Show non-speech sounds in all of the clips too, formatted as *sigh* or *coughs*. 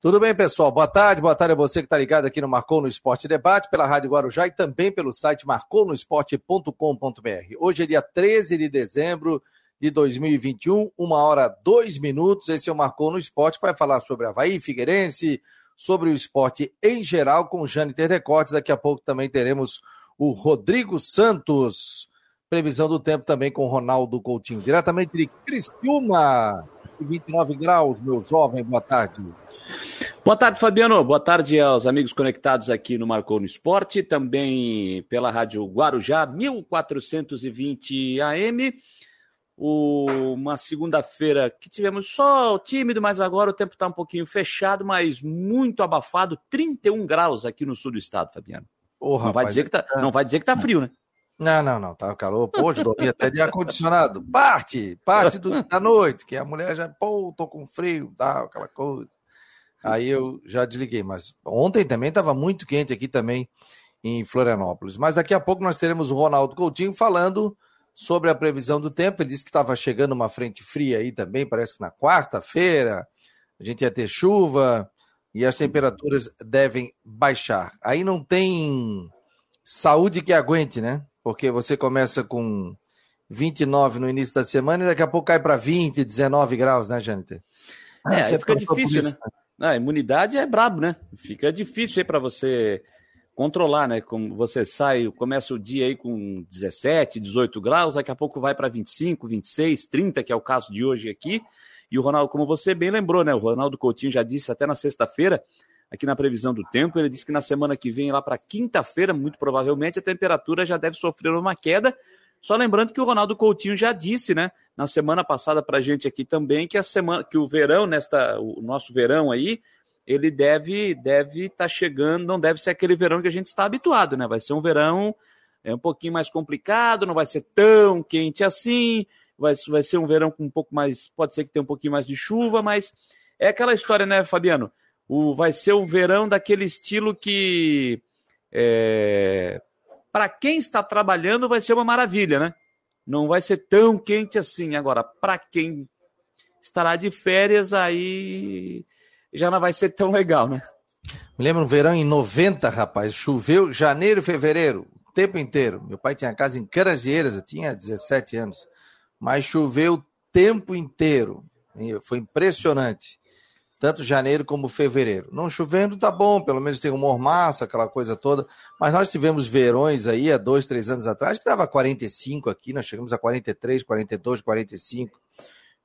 Tudo bem, pessoal? Boa tarde, boa tarde a você que está ligado aqui no Marcou no Esporte Debate, pela Rádio Guarujá e também pelo site marconosport.com.br. Hoje é dia 13 de dezembro de 2021, uma hora, dois minutos. Esse é o Marcou no Esporte, vai falar sobre Havaí, Figueirense, sobre o esporte em geral, com Jane Terdecotes. Daqui a pouco também teremos o Rodrigo Santos. Previsão do tempo também com Ronaldo Coutinho. Diretamente de Criciúma, 29 graus, meu jovem, boa tarde. Boa tarde, Fabiano. Boa tarde aos amigos conectados aqui no Marcou no Esporte, também pela Rádio Guarujá, 1420 AM. uma segunda-feira que tivemos só tímido, mas agora o tempo está um pouquinho fechado, mas muito abafado, 31 graus aqui no sul do estado, Fabiano. Oh, não, vai dizer que tá, é. não vai dizer que tá frio, né? Não, não, não, tá calor. Pô, hoje dormi até de ar-condicionado. Parte, parte do, da noite, que a mulher já, pô, tô com frio, tal, aquela coisa. Aí eu já desliguei, mas ontem também estava muito quente aqui também em Florianópolis. Mas daqui a pouco nós teremos o Ronaldo Coutinho falando sobre a previsão do tempo. Ele disse que estava chegando uma frente fria aí também, parece que na quarta-feira a gente ia ter chuva e as temperaturas devem baixar. Aí não tem saúde que aguente, né? Porque você começa com 29 no início da semana e daqui a pouco cai para 20, 19 graus, né, Jâniter? É, aí fica difícil, né? A imunidade é brabo, né? Fica difícil aí para você controlar, né? Como você sai, começa o dia aí com 17, 18 graus, daqui a pouco vai para 25, 26, 30, que é o caso de hoje aqui. E o Ronaldo, como você bem lembrou, né? O Ronaldo Coutinho já disse até na sexta-feira, aqui na previsão do tempo, ele disse que na semana que vem, lá para quinta-feira, muito provavelmente, a temperatura já deve sofrer uma queda. Só lembrando que o Ronaldo Coutinho já disse, né? na semana passada para a gente aqui também que a semana que o verão nesta o nosso verão aí ele deve deve estar tá chegando não deve ser aquele verão que a gente está habituado né vai ser um verão é um pouquinho mais complicado não vai ser tão quente assim vai, vai ser um verão com um pouco mais pode ser que tenha um pouquinho mais de chuva mas é aquela história né Fabiano o vai ser o verão daquele estilo que é, para quem está trabalhando vai ser uma maravilha né não vai ser tão quente assim. Agora, para quem estará de férias, aí já não vai ser tão legal, né? Me lembro um verão em 90, rapaz, choveu janeiro e fevereiro, o tempo inteiro. Meu pai tinha casa em Canasvieiras, eu tinha 17 anos, mas choveu o tempo inteiro. Foi impressionante tanto janeiro como fevereiro. Não chovendo, tá bom, pelo menos tem um mormaço, aquela coisa toda. Mas nós tivemos verões aí há dois, três anos atrás que dava 45 aqui, nós chegamos a 43, 42, 45.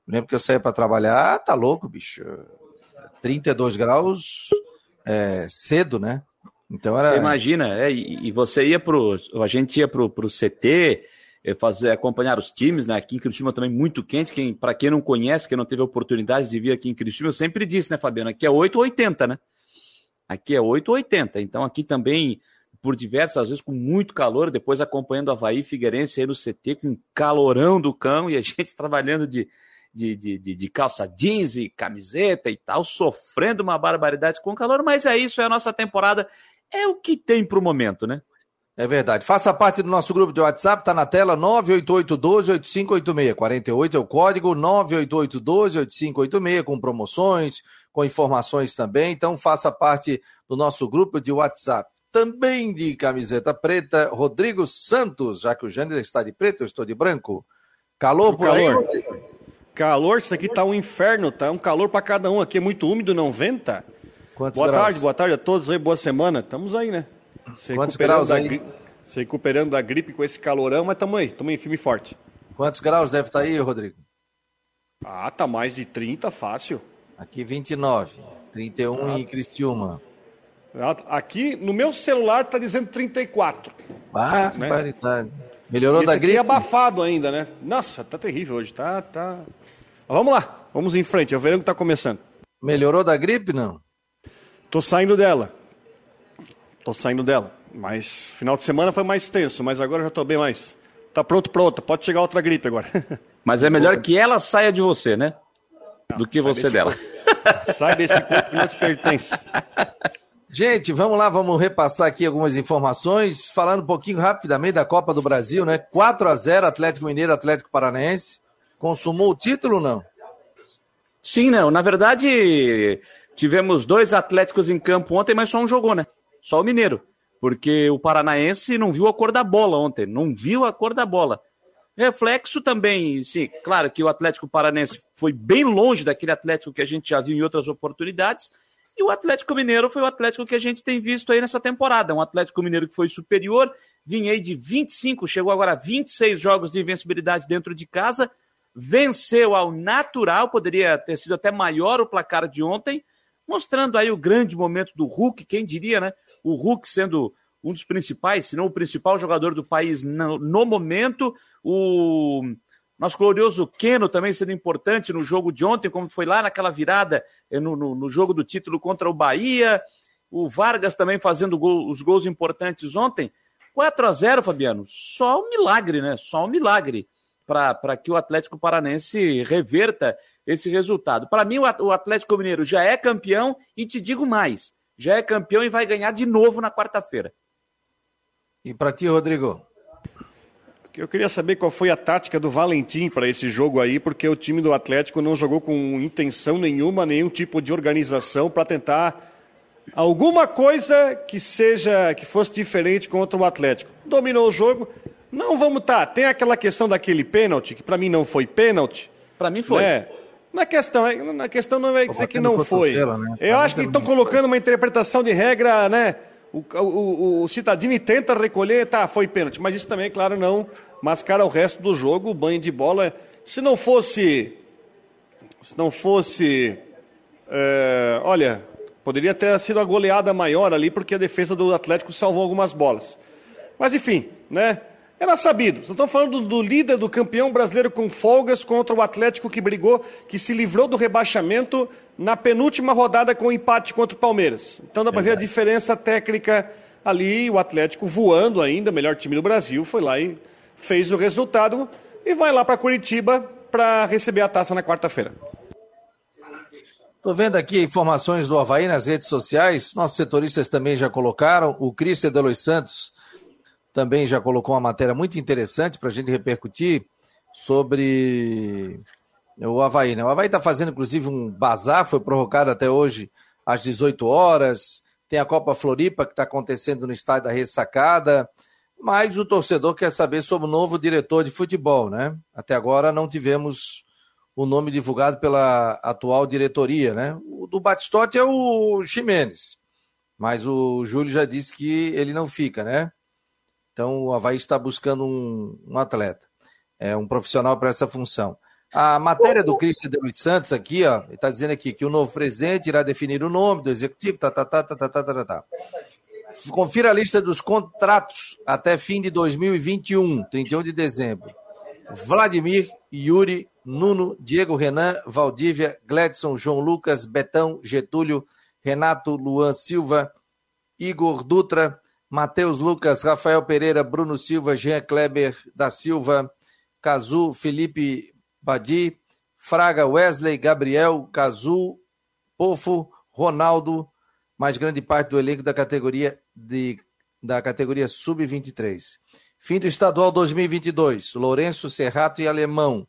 Me lembro que eu saía para trabalhar, tá louco, bicho. 32 graus é, cedo, né? Então era. Você imagina, é, e, você ia pro. A gente ia pro, pro CT fazer, acompanhar os times, né? Aqui em Criciúma também muito quente. Quem, para quem não conhece, quem não teve oportunidade de vir aqui em Criciúma, eu sempre disse, né, Fabiano? Aqui é 8 ou 80, né? Aqui é 8 ou 80. Então aqui também, por diversas vezes, com muito calor, depois acompanhando Havaí Figueirense aí no CT, com calorão do cão, e a *laughs* gente trabalhando de, de, de, de, de calça jeans e camiseta e tal, sofrendo uma barbaridade com calor, mas é isso, é a nossa temporada, é o que tem pro momento, né? É verdade. Faça parte do nosso grupo de WhatsApp, tá na tela 988128586. 48 é o código 988128586 com promoções, com informações também. Então faça parte do nosso grupo de WhatsApp. Também de camiseta preta, Rodrigo Santos, já que o Jânio está de preto, eu estou de branco. Calor por calor. aí, Rodrigo? Calor, isso aqui tá um inferno, tá um calor para cada um aqui, é muito úmido, não venta? Quantos boa graus? tarde, boa tarde a todos aí, boa semana. Estamos aí, né? Se Quantos graus aí? Gri... Se recuperando da gripe com esse calorão, mas estamos aí, estamos em firme e forte. Quantos graus deve estar tá aí, Rodrigo? Ah, tá mais de 30, fácil. Aqui 29, 31 ah. em Cristiúma. Ah, aqui no meu celular tá dizendo 34. Ah, né? paridade. Melhorou Esse da gripe? É abafado ainda, né? Nossa, tá terrível hoje, tá, tá. Mas vamos lá, vamos em frente, é o verão que tá começando. Melhorou da gripe, não? Tô saindo dela. Tô saindo dela. Mas final de semana foi mais tenso, mas agora já tô bem mais. Tá pronto para outra. Pode chegar outra gripe agora. *laughs* Mas é melhor que ela saia de você, né? Não, Do que você dela. *laughs* Corpo. Sai desse corpo que não te pertence. Gente, vamos lá, vamos repassar aqui algumas informações, falando um pouquinho rapidamente da Copa do Brasil, né? 4 a 0 Atlético Mineiro, Atlético Paranaense. Consumou o título ou não? Sim, não. Na verdade, tivemos dois Atléticos em campo ontem, mas só um jogou, né? Só o Mineiro. Porque o Paranaense não viu a cor da bola ontem, não viu a cor da bola. Reflexo também, sim, claro que o Atlético Paranense foi bem longe daquele Atlético que a gente já viu em outras oportunidades, e o Atlético Mineiro foi o Atlético que a gente tem visto aí nessa temporada. Um Atlético Mineiro que foi superior, vinha aí de 25, chegou agora a 26 jogos de invencibilidade dentro de casa, venceu ao natural, poderia ter sido até maior o placar de ontem, mostrando aí o grande momento do Hulk, quem diria, né? O Hulk sendo um dos principais, se não o principal jogador do país no, no momento, o nosso glorioso Keno também sendo importante no jogo de ontem, como foi lá naquela virada eh, no, no, no jogo do título contra o Bahia. O Vargas também fazendo gol, os gols importantes ontem. 4 a 0 Fabiano. Só um milagre, né? Só um milagre para que o Atlético Paranense reverta esse resultado. Para mim, o Atlético Mineiro já é campeão e te digo mais: já é campeão e vai ganhar de novo na quarta-feira. E para ti, Rodrigo? Eu queria saber qual foi a tática do Valentim para esse jogo aí, porque o time do Atlético não jogou com intenção nenhuma, nenhum tipo de organização para tentar alguma coisa que seja que fosse diferente contra o Atlético. Dominou o jogo. Não vamos tá. Tem aquela questão daquele pênalti que para mim não foi pênalti. Para mim foi. Né? Na questão, na questão não é dizer que não foi. Né? Eu acho que estão colocando uma interpretação de regra, né? O, o, o Citadini tenta recolher, tá, foi pênalti, mas isso também, claro, não mascara o resto do jogo. O banho de bola, se não fosse. Se não fosse. É, olha, poderia ter sido a goleada maior ali, porque a defesa do Atlético salvou algumas bolas. Mas enfim, né? Era sabido. Estão falando do, líder, do campeão brasileiro com folgas contra o Atlético que brigou, que se livrou do rebaixamento na penúltima rodada com o empate contra o Palmeiras. Então dá para ver a diferença técnica ali. O Atlético voando ainda, melhor time do Brasil, foi lá e fez o resultado e vai lá para Curitiba para receber a taça na quarta-feira. Estou vendo aqui informações do Havaí nas redes sociais. Nossos setoristas também já colocaram. O Cristian Delois Santos também já colocou uma matéria muito interessante para a gente repercutir sobre o Havaí. Né? O Havaí está fazendo, inclusive, um bazar, foi prorrogado até hoje às 18 horas. Tem a Copa Floripa que está acontecendo no estádio da Ressacada. Mas o torcedor quer saber sobre o novo diretor de futebol, né? Até agora não tivemos o nome divulgado pela atual diretoria, né? O do Batistote é o Ximenes, mas o Júlio já disse que ele não fica, né? Então o Havaí está buscando um, um atleta, é um profissional para essa função. A matéria do Cristian de Luiz Santos aqui, ó, está dizendo aqui que o novo presidente irá definir o nome do executivo, tá, tá, tá, tá, tá, tá, tá, tá. Confira a lista dos contratos até fim de 2021, 31 de dezembro. Vladimir, Yuri, Nuno, Diego Renan, Valdívia, Gledson, João Lucas, Betão, Getúlio, Renato, Luan Silva, Igor Dutra, Matheus Lucas, Rafael Pereira, Bruno Silva, Jean Kleber da Silva, Cazu, Felipe Badi, Fraga, Wesley, Gabriel, Cazu, Pofo, Ronaldo, mais grande parte do elenco da categoria de, da categoria sub-23. Fim do estadual 2022, Lourenço, Serrato e Alemão.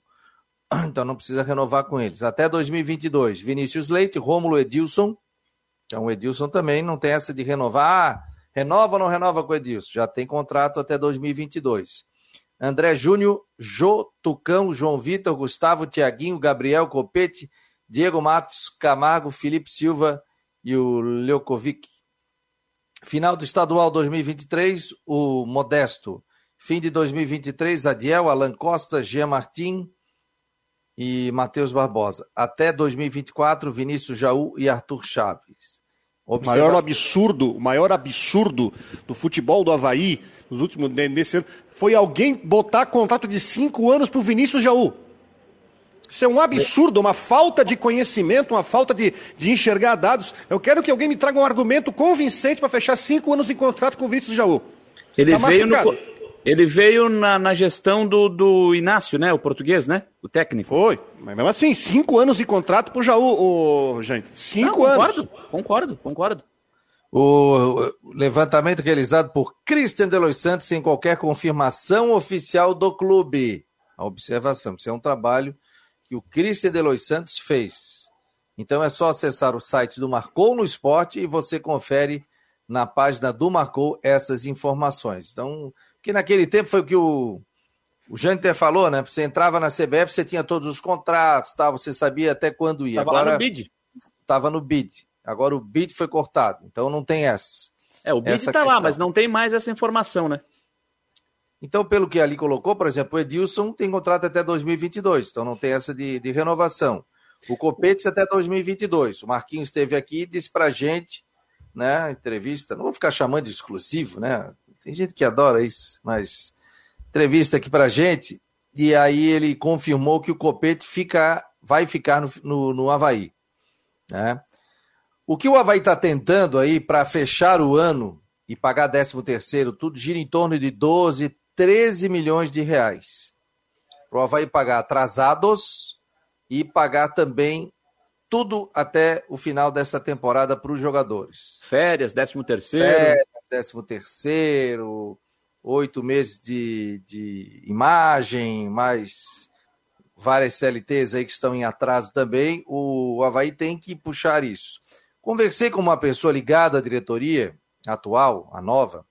*clears throat* Então não precisa renovar com eles. Até 2022, Vinícius Leite, Rômulo Edilson. Então o Edilson também não tem essa de renovar. Ah, Renova ou não renova com o Edilson? Já tem contrato até 2022. André Júnior, Jô, Tucão, João Vitor, Gustavo, Tiaguinho, Gabriel Copete, Diego Matos, Camargo, Felipe Silva e o Leukovic. Final do estadual 2023, o Modesto. Fim de 2023, Adiel, Alan Costa, Jean Martin e Matheus Barbosa. Até 2024, Vinícius Jaú e Arthur Chaves. O maior absurdo, o maior absurdo do futebol do Havaí nos últimos nesse ano foi alguém botar contrato de cinco anos para o Vinícius Jaú. Isso é um absurdo, uma falta de conhecimento, uma falta de, de enxergar dados. Eu quero que alguém me traga um argumento convincente para fechar cinco anos de contrato com o Vinícius Jaú. Ele tá veio no, ele veio na, na gestão do, do, Inácio, né? O português, né? O técnico. Foi. Mas mesmo assim, cinco anos de contrato pro Jaú, o, gente. Cinco Não, concordo, anos. Concordo, concordo. O levantamento realizado por Christian de Los Santos sem qualquer confirmação oficial do clube. A observação, isso é um trabalho que o Christian de Los Santos fez. Então é só acessar o site do Marcou no Esporte e você confere na página do Marcou essas informações. Então, que naquele tempo foi o que o, o Jâniter falou, né? Você entrava na CBF, você tinha todos os contratos, tá? você sabia até quando ia. Estava lá no bid. Estava no bid. Agora o bid foi cortado, então não tem essa. É, o bid está lá, mas não tem mais essa informação, né? Então, pelo que ali colocou, por exemplo, o Edilson tem contrato até 2022, então não tem essa de, de renovação. O Copetes até 2022. O Marquinhos esteve aqui e disse pra gente, né, entrevista, não vou ficar chamando de exclusivo, né? Tem gente que adora isso, mas entrevista aqui pra gente, e aí ele confirmou que o Copete fica, vai ficar no, no, no Havaí. Né? O que o Havaí está tentando aí para fechar o ano e pagar 13 terceiro, tudo gira em torno de 12, 13 milhões de reais. Para o Havaí pagar atrasados e pagar também tudo até o final dessa temporada para os jogadores. Férias, 13 terceiro. Férias, 13 terceiro, oito meses de, de imagem, mais várias CLTs aí que estão em atraso também. O Havaí tem que puxar isso. Conversei com uma pessoa ligada à diretoria atual, a nova,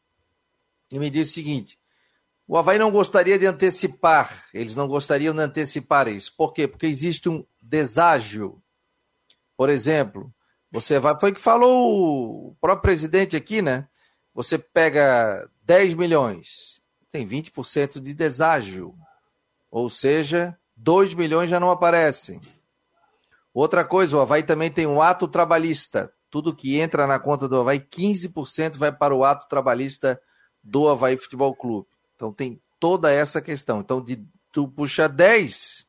e me disse o seguinte: o Havaí não gostaria de antecipar, eles não gostariam de antecipar isso. Por quê? Porque existe um deságio. Por exemplo, você vai. Foi o que falou o próprio presidente aqui, né? Você pega 10 milhões, tem 20% de deságio. Ou seja, 2 milhões já não aparecem. Outra coisa, o Havaí também tem um ato trabalhista. Tudo que entra na conta do Havaí, 15% vai para o ato trabalhista do Havaí Futebol Clube. Então tem toda essa questão. Então, de tu puxa 10,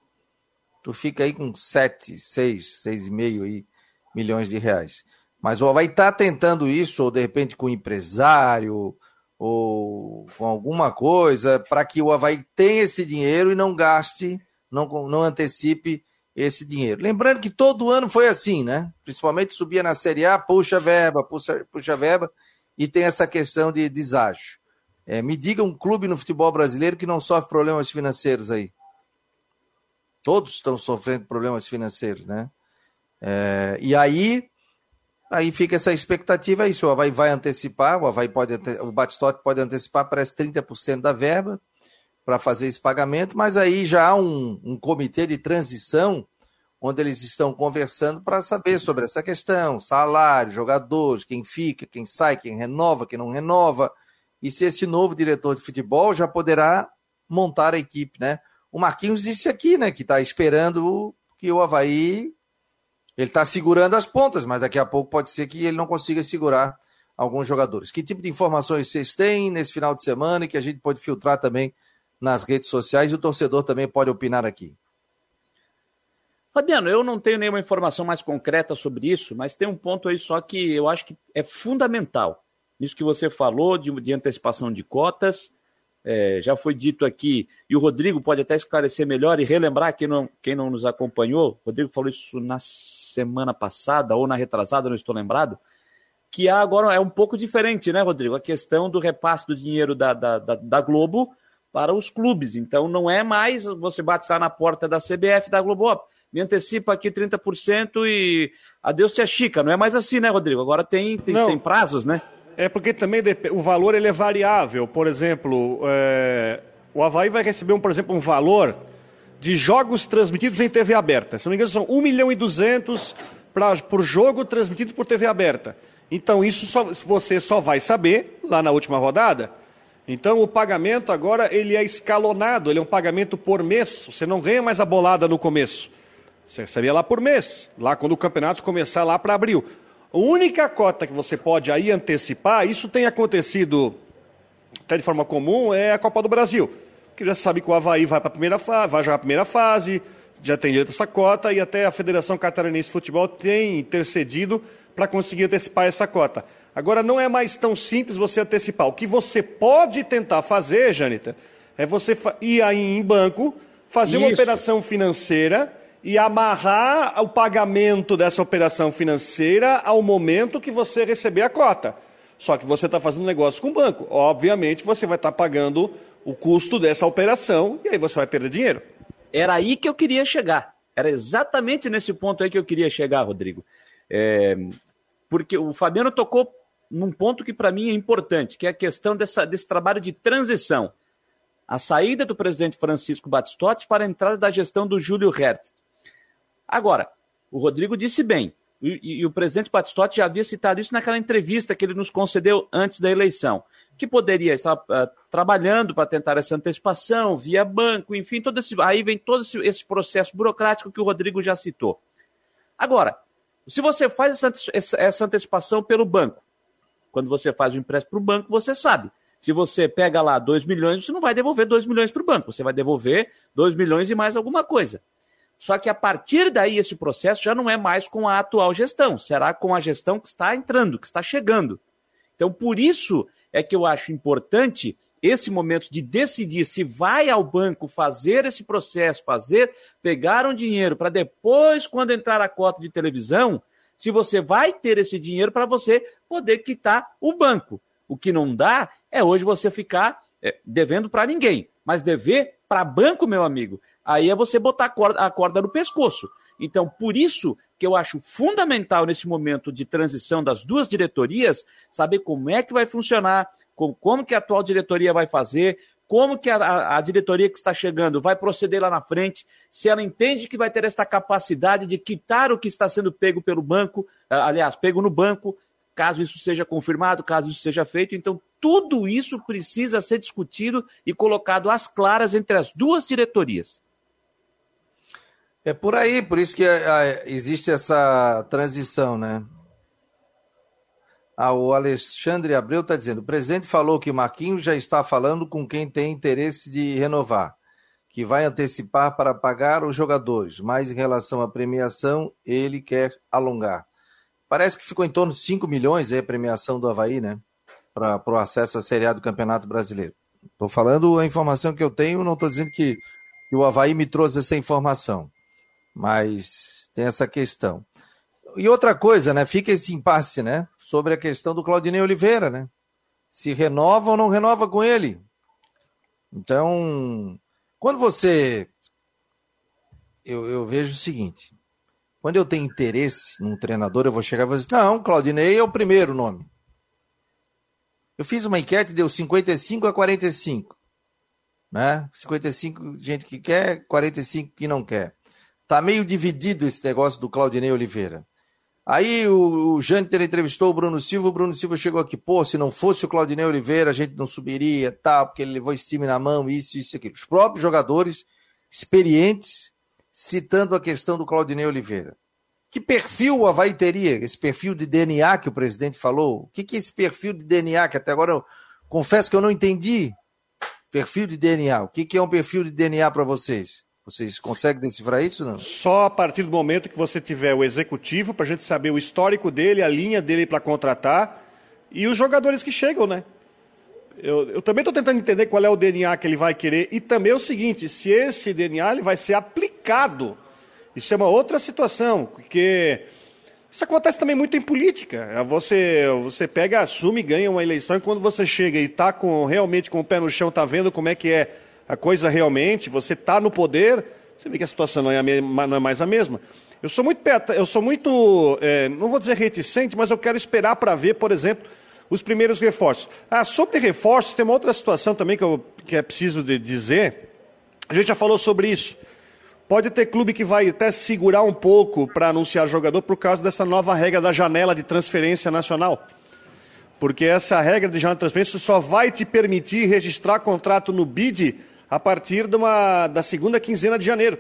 tu fica aí com 7, 6, 6,5 aí, milhões de reais. Mas o Havaí está tentando isso, ou de repente com empresário, ou com alguma coisa, para que o Havaí tenha esse dinheiro e não gaste, não, não antecipe esse dinheiro. Lembrando que todo ano foi assim, né? Principalmente subia na Série A, puxa verba, puxa, puxa verba, e tem essa questão de deságio. É, me diga um clube no futebol brasileiro que não sofre problemas financeiros aí. Todos estão sofrendo problemas financeiros, né? É, e aí, aí fica essa expectativa aí, se o Havaí vai antecipar, o Havaí pode, o Batistote pode antecipar, parece 30% da verba, para fazer esse pagamento, mas aí já há um, um comitê de transição onde eles estão conversando para saber sobre essa questão, salário, jogadores, quem fica, quem sai, quem renova, quem não renova, e se esse novo diretor de futebol já poderá montar a equipe, né? O Marquinhos disse aqui, né, que está esperando que o Havaí ele está segurando as pontas, mas daqui a pouco pode ser que ele não consiga segurar alguns jogadores. Que tipo de informações vocês têm nesse final de semana e que a gente pode filtrar também nas redes sociais e o torcedor também pode opinar aqui. Fabiano, eu não tenho nenhuma informação mais concreta sobre isso, mas tem um ponto aí só que eu acho que é fundamental. Isso que você falou de, de antecipação de cotas, é, já foi dito aqui, e o Rodrigo pode até esclarecer melhor e relembrar quem não, quem não nos acompanhou. O Rodrigo falou isso na semana passada ou na retrasada, não estou lembrado. Que agora é um pouco diferente, né, Rodrigo? A questão do repasse do dinheiro da, da, da, da Globo para os clubes. Então não é mais você bate lá na porta da CBF, da Globo, ó, me antecipa aqui 30% e adeus tia Chica. Não é mais assim, né, Rodrigo? Agora tem, tem, tem prazos, né? É porque também o valor ele é variável. Por exemplo, é... o Havaí vai receber, um, por exemplo, um valor de jogos transmitidos em TV aberta. Se não me engano, são 1 milhão e 200 pra, por jogo transmitido por TV aberta. Então, isso só, você só vai saber lá na última rodada então o pagamento agora ele é escalonado, ele é um pagamento por mês. Você não ganha mais a bolada no começo. Você recebia lá por mês, lá quando o campeonato começar lá para abril. A única cota que você pode aí antecipar, isso tem acontecido até de forma comum, é a Copa do Brasil. Que já sabe que o Havaí vai para a primeira fase, vai jogar a primeira fase, já tem direito a essa cota, e até a Federação Catarinense de Futebol tem intercedido para conseguir antecipar essa cota. Agora, não é mais tão simples você antecipar. O que você pode tentar fazer, Janita, é você ir aí em banco, fazer Isso. uma operação financeira e amarrar o pagamento dessa operação financeira ao momento que você receber a cota. Só que você está fazendo negócio com o banco. Obviamente, você vai estar tá pagando o custo dessa operação e aí você vai perder dinheiro. Era aí que eu queria chegar. Era exatamente nesse ponto aí que eu queria chegar, Rodrigo. É, porque o Fabiano tocou num ponto que para mim é importante, que é a questão dessa, desse trabalho de transição. A saída do presidente Francisco Batistotti para a entrada da gestão do Júlio Hertz. Agora, o Rodrigo disse bem, e, e, o presidente Batistotti já havia citado isso naquela entrevista que ele nos concedeu antes da eleição, que poderia estar uh, trabalhando para tentar essa antecipação via banco, enfim, todo esse, aí vem todo esse, esse processo burocrático que o Rodrigo já citou. Agora, se você faz essa, essa antecipação pelo banco, quando você faz o empréstimo para o banco, você sabe. Se você pega lá 2 milhões, você não vai devolver 2 milhões para o banco, você vai devolver 2 milhões e mais alguma coisa. Só que a partir daí, esse processo já não é mais com a atual gestão, será com a gestão que está entrando, que está chegando. Então, por isso é que eu acho importante esse momento de decidir se vai ao banco fazer esse processo, fazer, pegar um dinheiro para depois, quando entrar a cota de televisão, se você vai ter esse dinheiro para você poder quitar o banco. O que não dá é hoje você ficar é, devendo para ninguém, mas dever para banco, meu amigo, aí é você botar a corda, a corda no pescoço. Então, por isso que eu acho fundamental nesse momento de transição das duas diretorias, saber como é que vai funcionar, como, que a atual diretoria vai fazer, como que a, a, a, diretoria que está chegando vai proceder lá na frente, se ela entende que vai ter esta capacidade de quitar o que está sendo pego pelo banco, ah, aliás, pego no banco, caso isso seja confirmado, caso isso seja feito. Então, tudo isso precisa ser discutido e colocado às claras entre as duas diretorias. É por aí, por isso que ah, existe essa transição, né? Ah, o Alexandre Abreu está dizendo: o presidente falou que Marquinhos já está falando com quem tem interesse de renovar, que vai antecipar para pagar os jogadores, mas em relação à premiação, ele quer alongar. Parece que ficou em torno de 5 milhões aí a premiação do Havaí, né? Para o acesso à Série A do Campeonato Brasileiro. Estou falando a informação que eu tenho, não estou dizendo que, que o Havaí me trouxe essa informação, mas tem essa questão. E outra coisa, né? Fica esse impasse, né? Sobre a questão do Claudinei Oliveira, né? Se renova ou não renova com ele. Então, quando você. Eu, eu vejo o seguinte: quando eu tenho interesse num treinador, eu vou chegar e vou dizer: não, Claudinei é o primeiro nome. Eu fiz uma enquete, deu 55 a 45. Né? 55 gente que quer, 45 que não quer. Tá meio dividido esse negócio do Claudinei Oliveira. Aí o, o Jâniter entrevistou o Bruno Silva, o Bruno Silva chegou aqui, pô, se não fosse o Claudinei Oliveira, a gente não subiria, tal, porque ele levou esse time na mão, isso, isso, aquilo. Os próprios jogadores experientes citando a questão do Claudinei Oliveira. Que perfil o Havaí teria? Esse perfil de DNA que o presidente falou? O que, que é esse perfil de DNA que até agora eu confesso que eu não entendi? Perfil de DNA. O que, que é um perfil de DNA para vocês? Vocês conseguem decifrar isso não? Só a partir do momento que você tiver o executivo, para a gente saber o histórico dele, a linha dele para contratar e os jogadores que chegam, né? Eu, eu também estou tentando entender qual é o DNA que ele vai querer e também é o seguinte, se esse DNA ele vai ser aplicado. Isso é uma outra situação, porque isso acontece também muito em política. Você, você pega, assume, ganha uma eleição e quando você chega e está com, realmente com o pé no chão, está vendo como é que é a coisa realmente, você está no poder, você vê que a situação não é, não é mais a mesma. Eu sou muito, eu sou muito é, não vou dizer reticente, mas eu quero esperar para ver, por exemplo, os primeiros reforços. Ah, sobre reforços, tem uma outra situação também que, eu, que é preciso de dizer. A gente já falou sobre isso. Pode ter clube que vai até segurar um pouco para anunciar jogador por causa dessa nova regra da janela de transferência nacional. Porque essa regra de janela de transferência só vai te permitir registrar contrato no BID a partir de uma, da segunda quinzena de janeiro.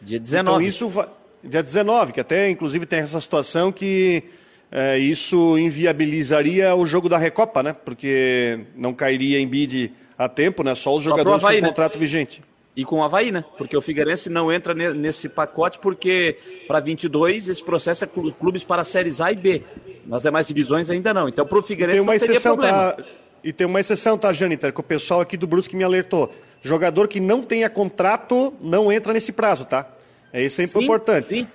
Dia 19. Então isso vai, dia 19, que até inclusive tem essa situação que é, isso inviabilizaria o jogo da Recopa, né? Porque não cairia em bid a tempo, né? Só os jogadores Só Havaí, com né? contrato vigente. E com o Havaí, né? Porque o Figueirense não entra nesse pacote porque para 22 esse processo é clubes para séries A e B. Nas demais divisões ainda não. Então para o Figueirense tem uma não exceção, Tá... E tem uma exceção, tá, Janiter, que o pessoal aqui do Brusque me alertou. Jogador que não tenha contrato não entra nesse prazo, tá? É isso é sim, importante. Sim.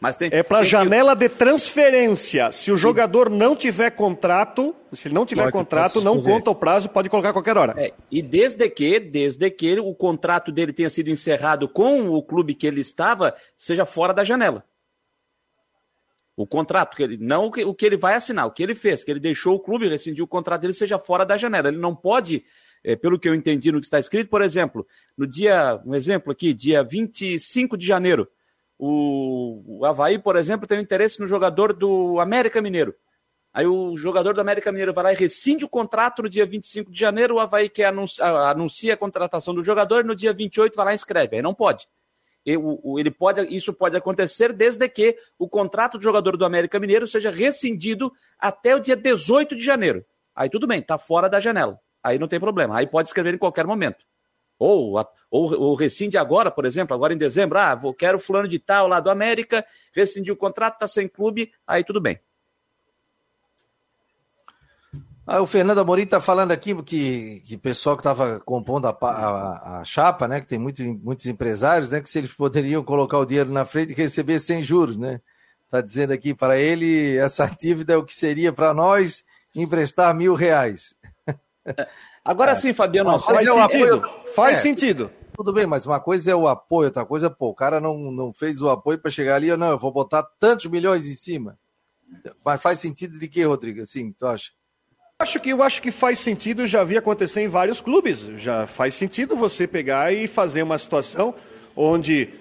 Mas tem, é para janela que... de transferência. Se o jogador não tiver contrato, se ele não tiver contrato, não conta o prazo, pode colocar a qualquer hora. É, e desde que, desde que o contrato dele tenha sido encerrado com o clube que ele estava, seja fora da janela. O contrato que ele não o que, o que ele vai assinar, o que ele fez, que ele deixou o clube rescindiu o contrato dele seja fora da janela. Ele não pode é, pelo que eu entendi no que está escrito, por exemplo, no dia, um exemplo aqui, dia 25 de janeiro, o, o Havaí, por exemplo, tem um interesse no jogador do América Mineiro. Aí o jogador do América Mineiro vai lá e rescinde o contrato no dia 25 de janeiro, o Havaí que anuncia, anuncia a contratação do jogador, no dia 28 vai lá e escreve. Aí não pode. Ele pode. Isso pode acontecer desde que o contrato do jogador do América Mineiro seja rescindido até o dia 18 de janeiro. Aí tudo bem, está fora da janela aí não tem problema. Aí pode escrever em qualquer momento. Ou, ou, rescinde agora, por exemplo, agora em dezembro, ah, vou, quero fulano de tal lá do América, rescindiu o contrato, está sem clube, aí tudo bem. Ah, o Fernando Amorim está falando aqui que, que pessoal que estava compondo a, a, a, chapa, né, que tem muito, muitos empresários, né, que se eles poderiam colocar o dinheiro na frente e receber sem juros, né? Está dizendo aqui para ele essa *laughs* dívida é o que seria para nós emprestar mil reais. Agora é. sim, Fabiano, faz, é sentido. Apoio... Faz é. sentido. Tudo bem, mas uma coisa é o apoio, outra coisa, pô, o cara não, não fez o apoio para chegar ali, não, eu vou botar tantos milhões em cima. Mas faz sentido de que, Rodrigo? Assim, tu acha? Acho que eu acho que faz sentido, já vi acontecer em vários clubes. Já faz sentido você pegar e fazer uma situação onde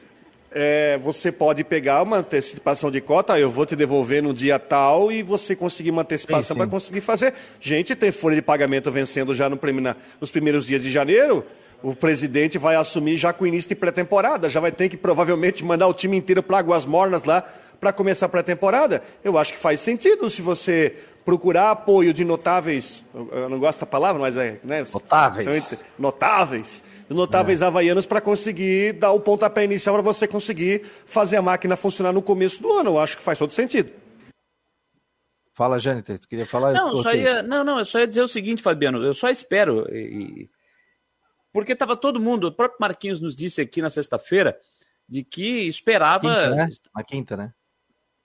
é, você pode pegar uma antecipação de cota, eu vou te devolver no dia tal e você conseguir uma antecipação para conseguir fazer. Gente, tem folha de pagamento vencendo já no, nos primeiros dias de janeiro. O presidente vai assumir já com o início de pré-temporada, já vai ter que provavelmente mandar o time inteiro para Águas Mornas lá para começar a pré-temporada. Eu acho que faz sentido se você procurar apoio de notáveis, eu não gosto da palavra, mas é, né, notáveis. Notáveis notáveis é. havaianos para conseguir dar o pontapé inicial para você conseguir fazer a máquina funcionar no começo do ano. Eu acho que faz todo sentido. Fala, Jâniter, tu queria falar? Não, só ia, não, não, eu só ia dizer o seguinte, Fabiano, eu só espero, e, porque estava todo mundo, o próprio Marquinhos nos disse aqui na sexta-feira, de que esperava... Quinta, né? Na quinta, né?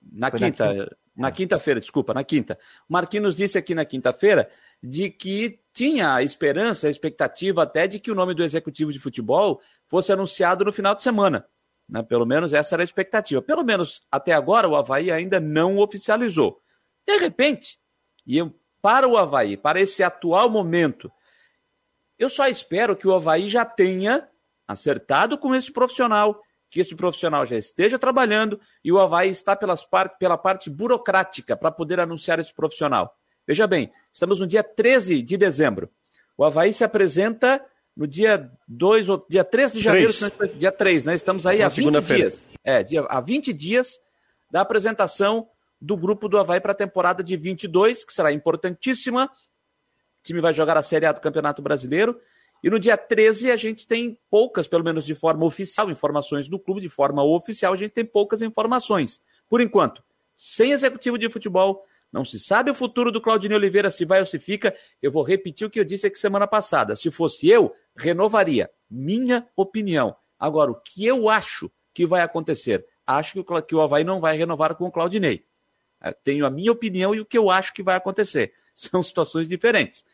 Na Foi quinta, na, quinta. na quinta-feira, desculpa, na quinta. O Marquinhos disse aqui na quinta-feira de que tinha a esperança, a expectativa até de que o nome do executivo de futebol fosse anunciado no final de semana. Né? Pelo menos essa era a expectativa. Pelo menos até agora o Havaí ainda não oficializou. De repente, e eu, para o Havaí, para esse atual momento, eu só espero que o Havaí já tenha acertado com esse profissional, que esse profissional já esteja trabalhando e o Havaí está pelas par pela parte burocrática para poder anunciar esse profissional. Veja bem, estamos no dia 13 de dezembro. O Havaí se apresenta no dia 2 ou dia 3 de janeiro, 3. dia 3, né? Estamos aí há 20 dias. É, dia, há 20 dias da apresentação do grupo do Havaí para a temporada de 22, que será importantíssima. O time vai jogar a Série A do Campeonato Brasileiro. E no dia 13 a gente tem poucas, pelo menos de forma oficial, informações do clube, de forma oficial, a gente tem poucas informações. Por enquanto, sem executivo de futebol, não se sabe o futuro do Claudinei Oliveira, se vai ou se fica. Eu vou repetir o que eu disse aqui semana passada. Se fosse eu, renovaria. Minha opinião. Agora, o que eu acho que vai acontecer? Acho que o, que o Havaí não vai renovar com o Claudinei. Eu tenho a minha opinião e o que eu acho que vai acontecer. *laughs* São situações diferentes.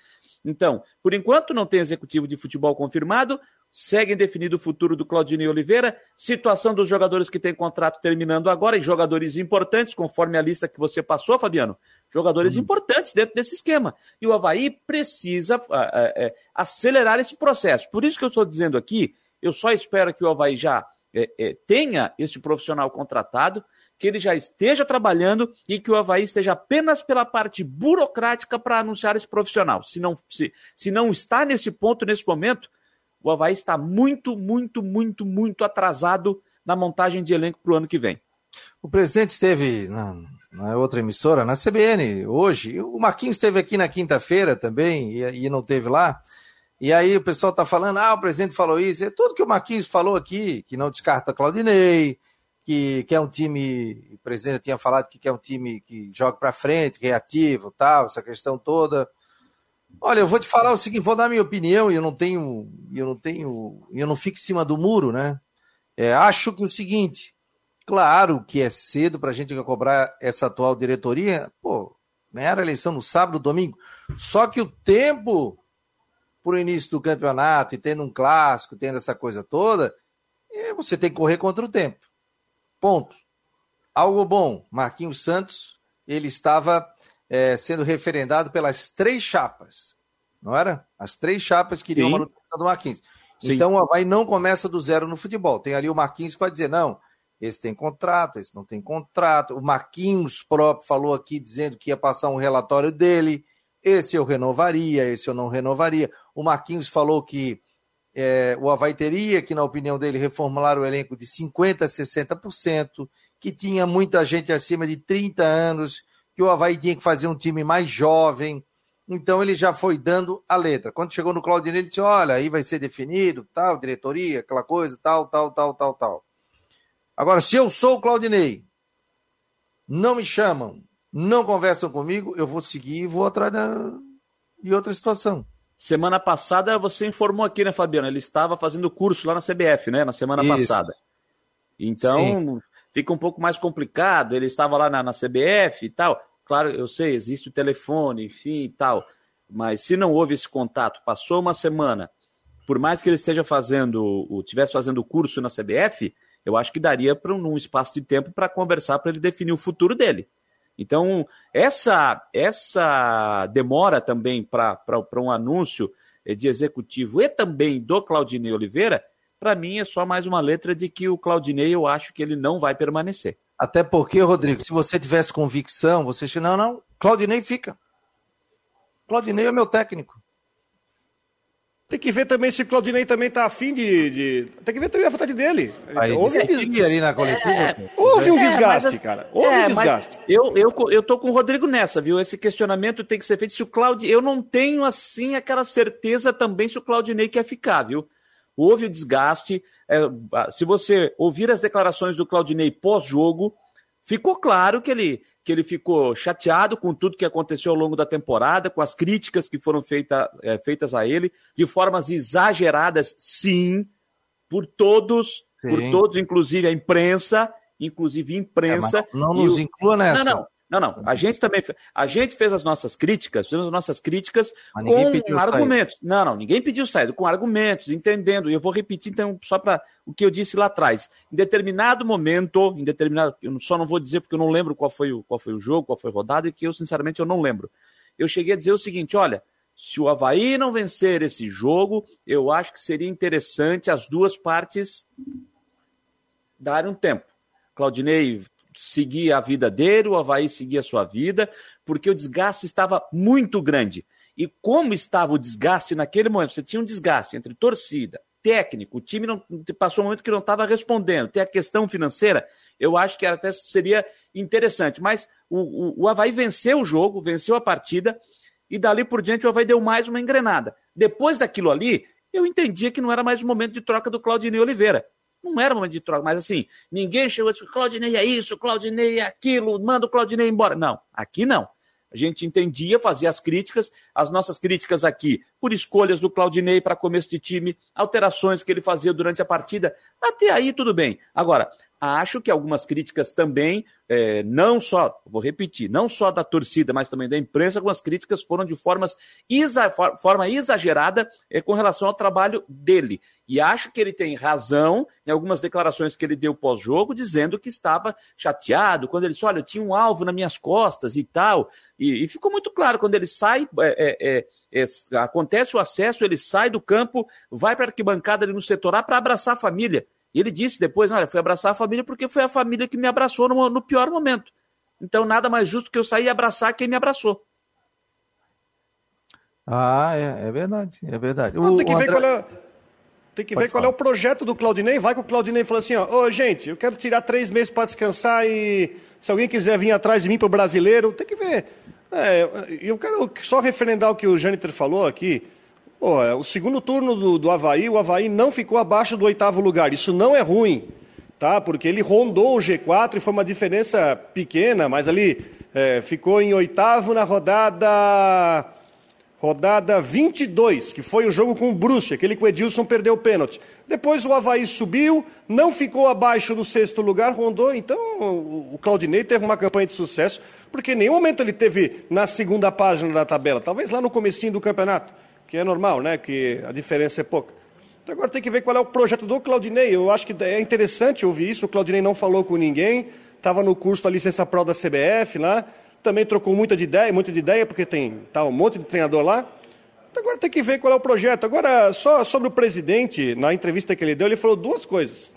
Então, por enquanto não tem executivo de futebol confirmado, segue indefinido o futuro do Claudinei Oliveira, situação dos jogadores que têm contrato terminando agora, e jogadores importantes, conforme a lista que você passou, Fabiano, jogadores uhum. importantes dentro desse esquema. E o Havaí precisa uh, uh, uh, acelerar esse processo. Por isso que eu estou dizendo aqui, eu só espero que o Havaí já eh, eh, tenha esse profissional contratado, que ele já esteja trabalhando e que o Havaí esteja apenas pela parte burocrática para anunciar esse profissional. Se não, se, se não está nesse ponto, nesse momento, o Havaí está muito, muito, muito, muito atrasado na montagem de elenco para o ano que vem. O presidente esteve na, na, outra emissora, na CBN, hoje. O Marquinhos esteve aqui na quinta-feira também e, e, não teve lá. E aí o pessoal está falando, ah, o presidente falou isso. É tudo que o Marquinhos falou aqui, que não descarta Claudinei, que quer um time, o presidente tinha falado que quer um time que joga para frente, reativo, tal, essa questão toda. Olha, eu vou te falar o seguinte, vou dar minha opinião e eu não tenho, eu não tenho, eu não fico em cima do muro, né? É, acho que o seguinte, Claro que é cedo para a gente cobrar essa atual diretoria. Pô, ganhar a eleição no sábado, domingo. Só que o tempo para o início do campeonato e tendo um clássico, tendo essa coisa toda, é, você tem que correr contra o tempo. Ponto. Algo bom, Marquinhos Santos, ele estava é, sendo referendado pelas três chapas, não era? As três chapas queriam Sim. manutenção do Marquinhos. Sim. Então o Havaí não começa do zero no futebol. Tem ali o Marquinhos para dizer, não, esse tem contrato, esse não tem contrato. O Marquinhos próprio falou aqui dizendo que ia passar um relatório dele. Esse eu renovaria, esse eu não renovaria. O Marquinhos falou que é, o Havaí teria que, na opinião dele, reformular o elenco de 50% a 60%, que tinha muita gente acima de 30 anos, que o Havaí tinha que fazer um time mais jovem. Então ele já foi dando a letra. Quando chegou no Claudinei, ele disse: olha, aí vai ser definido, tal, diretoria, aquela coisa, tal, tal, tal, tal, tal. Agora, se eu sou o Claudinei, não me chamam, não conversam comigo, eu vou seguir e vou atrás da... de outra situação. Semana passada você informou aqui, né, Fabiano? Ele estava fazendo curso lá na CBF, né? Na semana Isso. passada. Então, Sim. fica um pouco mais complicado. Ele estava lá na, na CBF e tal. Claro, eu sei, existe o telefone, enfim e tal. Mas se não houve esse contato, passou uma semana, por mais que ele esteja fazendo, tivesse fazendo o curso na CBF, eu acho que daria para um espaço de tempo para conversar para ele definir o futuro dele. Então, essa, essa demora também para um anúncio de executivo e também do Claudinei Oliveira, para mim é só mais uma letra de que o Claudinei eu acho que ele não vai permanecer. Até porque, Rodrigo, se você tivesse convicção, você não, não, Claudinei fica. Claudinei é meu técnico. Tem que ver também se o Claudinei também tá afim de, de. Tem que ver também a vontade dele. Aí, houve um desgaste ali na coletiva. É, houve um é, desgaste, cara. Houve é, um desgaste. Eu, eu, eu tô com o Rodrigo nessa, viu? Esse questionamento tem que ser feito se o Claudinei. Eu não tenho, assim, aquela certeza também se o Claudinei quer ficar, viu? Houve o desgaste. É, se você ouvir as declarações do Claudinei pós-jogo, ficou claro que ele que ele ficou chateado com tudo que aconteceu ao longo da temporada, com as críticas que foram feita, é, feitas a ele, de formas exageradas, sim, por todos, sim. por todos, inclusive a imprensa, inclusive imprensa. É, não nos o... inclua nessa. Não, não. Não, não. A gente também. A gente fez as nossas críticas, fizemos as nossas críticas com argumentos. Sair. Não, não, ninguém pediu saída, com argumentos, entendendo. E eu vou repetir, então, só para o que eu disse lá atrás. Em determinado momento, em determinado. Eu só não vou dizer porque eu não lembro qual foi o, qual foi o jogo, qual foi a rodada, e que eu, sinceramente, eu não lembro. Eu cheguei a dizer o seguinte: olha, se o Havaí não vencer esse jogo, eu acho que seria interessante as duas partes darem um tempo. Claudinei seguir a vida dele, o Havaí seguir a sua vida, porque o desgaste estava muito grande. E como estava o desgaste naquele momento? Você tinha um desgaste entre torcida, técnico, o time não passou um momento que não estava respondendo, tem a questão financeira, eu acho que até seria interessante. Mas o, o, o Havaí venceu o jogo, venceu a partida, e dali por diante o Havaí deu mais uma engrenada. Depois daquilo ali, eu entendia que não era mais o momento de troca do Claudinei Oliveira. Não era momento de troca, mas assim, ninguém chegou e disse: Claudinei é isso, Claudinei é aquilo, manda o Claudinei embora. Não, aqui não. A gente entendia, fazia as críticas, as nossas críticas aqui, por escolhas do Claudinei para começo de time, alterações que ele fazia durante a partida. Até aí tudo bem. Agora, acho que algumas críticas também, é, não só, vou repetir, não só da torcida, mas também da imprensa, algumas críticas foram de formas exa, forma exagerada é, com relação ao trabalho dele. E acho que ele tem razão em algumas declarações que ele deu pós-jogo, dizendo que estava chateado, quando ele disse, olha, eu tinha um alvo nas minhas costas e tal. E, e ficou muito claro, quando ele sai, é, é, é, é acontece o acesso, ele sai do campo, vai para a arquibancada ali no setor A para abraçar a família. E ele disse depois, olha, fui abraçar a família porque foi a família que me abraçou no, no pior momento. Então, nada mais justo que eu sair e abraçar quem me abraçou. Ah, é, é verdade, é verdade. O, tem que ver André... qual é, tem que ver qual é o projeto do Claudinei. Vai com o Claudinei e fala assim: ó, ô, gente, eu quero tirar três meses para descansar e se alguém quiser vir atrás de mim para o brasileiro, tem que ver. É, eu quero só referendar o que o Jâniter falou aqui. Pô, é, o segundo turno do, do Havaí, o Havaí não ficou abaixo do oitavo lugar. Isso não é ruim, tá? Porque ele rondou o G4 e foi uma diferença pequena, mas ali é, ficou em oitavo na rodada rodada 22, que foi o jogo com o Brusque, aquele que o Edilson perdeu o pênalti. Depois o Havaí subiu, não ficou abaixo do sexto lugar, rondou. Então o Claudinei teve uma campanha de sucesso, porque em nenhum momento ele teve na segunda página da tabela, talvez lá no comecinho do campeonato, que é normal, né? Que a diferença é pouca. Então agora tem que ver qual é o projeto do Claudinei. Eu acho que é interessante ouvir isso. O Claudinei não falou com ninguém, estava no curso da licença pro da CBF lá, também trocou muita de ideia, muita de ideia, porque tem tá um monte de treinador lá. Então agora tem que ver qual é o projeto. Agora, só sobre o presidente, na entrevista que ele deu, ele falou duas coisas.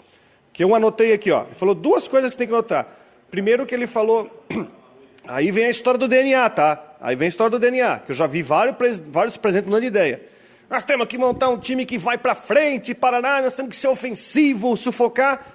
Que eu anotei aqui, ó. Ele falou duas coisas que você tem que notar. Primeiro que ele falou. *clears throat* Aí vem a história do DNA, tá? Aí vem a história do DNA, que eu já vi vários, vários presidentes dando ideia. Nós temos que montar um time que vai para frente, Paraná, nós temos que ser ofensivo, sufocar.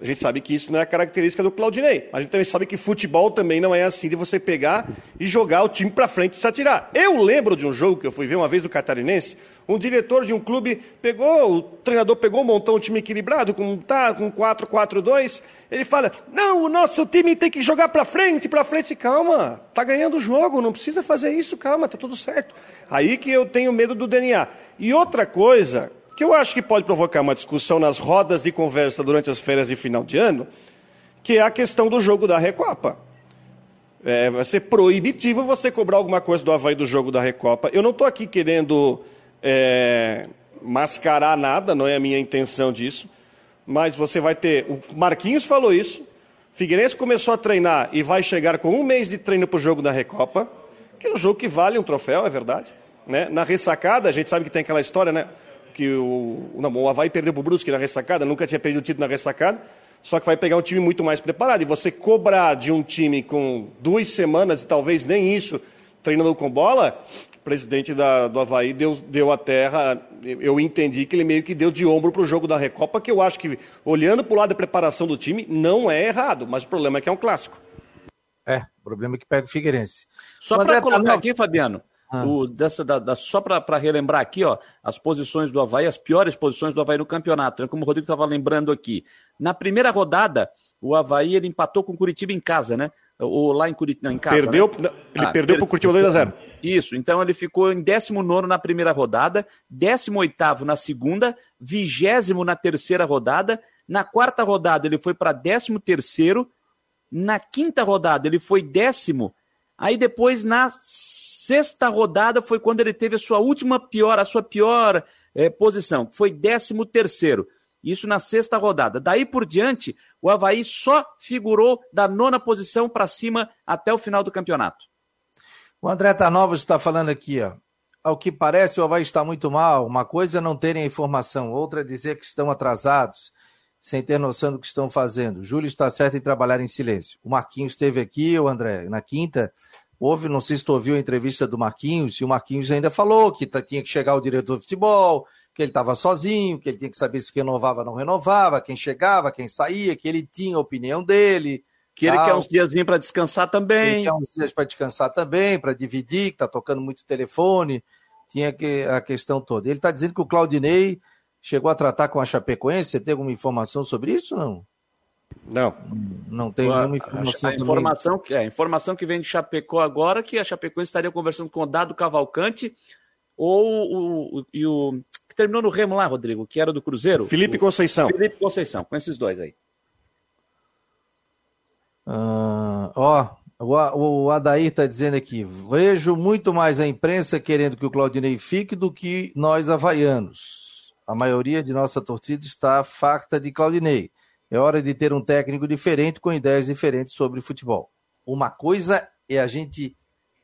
A gente sabe que isso não é a característica do Claudinei. A gente também sabe que futebol também não é assim de você pegar e jogar o time para frente e se atirar. Eu lembro de um jogo que eu fui ver uma vez do Catarinense, um diretor de um clube pegou, o treinador pegou, montou um time equilibrado, com, tá, com 4-4-2. Ele fala: Não, o nosso time tem que jogar para frente, para frente. Calma, tá ganhando o jogo, não precisa fazer isso, calma, tá tudo certo. Aí que eu tenho medo do DNA. E outra coisa que eu acho que pode provocar uma discussão nas rodas de conversa durante as férias de final de ano, que é a questão do jogo da Recopa. É, vai ser proibitivo você cobrar alguma coisa do Havaí do jogo da Recopa. Eu não estou aqui querendo é, mascarar nada, não é a minha intenção disso, mas você vai ter. O Marquinhos falou isso. Figueirense começou a treinar e vai chegar com um mês de treino para o jogo da Recopa que é um jogo que vale um troféu, é verdade. Né? Na ressacada, a gente sabe que tem aquela história, né? Que o, não, o Havaí perdeu para o Brusque na ressacada, nunca tinha perdido o título na ressacada, só que vai pegar um time muito mais preparado. E você cobrar de um time com duas semanas e talvez nem isso, treinando com bola, presidente da, do Havaí deu, deu a terra. Eu entendi que ele meio que deu de ombro para o jogo da Recopa, que eu acho que, olhando para o lado da preparação do time, não é errado, mas o problema é que é um clássico. É, o problema é que pega o Figueirense. Só para colocar tá... aqui, Fabiano, ah. o, dessa, da, da, só para relembrar aqui, ó, as posições do Havaí, as piores posições do Havaí no campeonato, né, como o Rodrigo estava lembrando aqui. Na primeira rodada, o Havaí ele empatou com o Curitiba em casa, né? Ou lá em Curitiba, em casa. Perdeu, né? Ele ah, perdeu para o Curitiba 2x0. Isso, então ele ficou em 19 na primeira rodada, 18 na segunda, 20 na terceira rodada. Na quarta rodada, ele foi para 13 na quinta rodada, ele foi décimo. Aí depois, na sexta rodada, foi quando ele teve a sua última pior, a sua pior é, posição, foi décimo terceiro. Isso na sexta rodada. Daí por diante, o Havaí só figurou da nona posição para cima até o final do campeonato. O André Tarnovas está falando aqui, ó. Ao que parece, o Havaí está muito mal. Uma coisa é não terem a informação, outra é dizer que estão atrasados sem ter noção do que estão fazendo. Júlio está certo em trabalhar em silêncio. O Marquinhos esteve aqui, o André, na quinta. Houve, não sei se tu ouviu a entrevista do Marquinhos, e o Marquinhos ainda falou que tinha que chegar o diretor de futebol, que ele estava sozinho, que ele tinha que saber se renovava ou não renovava, quem chegava, quem saía, que ele tinha a opinião dele. Que ele tal. quer uns dias para descansar também. Ele quer uns dias para descansar também, para dividir, que está tocando muito telefone. Tinha que, a questão toda. Ele está dizendo que o Claudinei chegou a tratar com a Chapecoense? Você tem alguma informação sobre isso não? Não. Não tem nenhuma informação. A, a informação, que, é, a informação que vem de Chapecó agora que a Chapecoense estaria conversando com o Dado Cavalcante ou o, o, e o que terminou no Remo lá, Rodrigo, que era do Cruzeiro. Felipe Conceição. Felipe Conceição, com esses dois aí. Uh, ó, o, o Adair está dizendo aqui: vejo muito mais a imprensa querendo que o Claudinei fique do que nós havaianos. A maioria de nossa torcida está farta de Claudinei. É hora de ter um técnico diferente com ideias diferentes sobre futebol. Uma coisa é a gente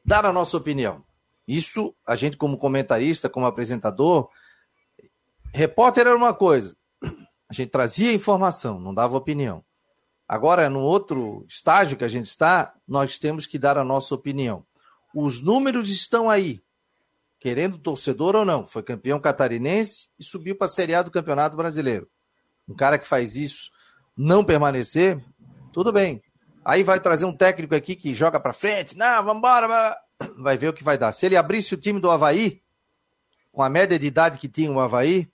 dar a nossa opinião. Isso, a gente, como comentarista, como apresentador, repórter era uma coisa. A gente trazia informação, não dava opinião. Agora, no outro estágio que a gente está, nós temos que dar a nossa opinião. Os números estão aí querendo torcedor ou não, foi campeão catarinense e subiu para a Série A do Campeonato Brasileiro. Um cara que faz isso, não permanecer, tudo bem. Aí vai trazer um técnico aqui que joga para frente, não, vamos embora, *clears throat* vai ver o que vai dar. Se ele abrisse o time do Havaí, com a média de idade que tinha o Havaí,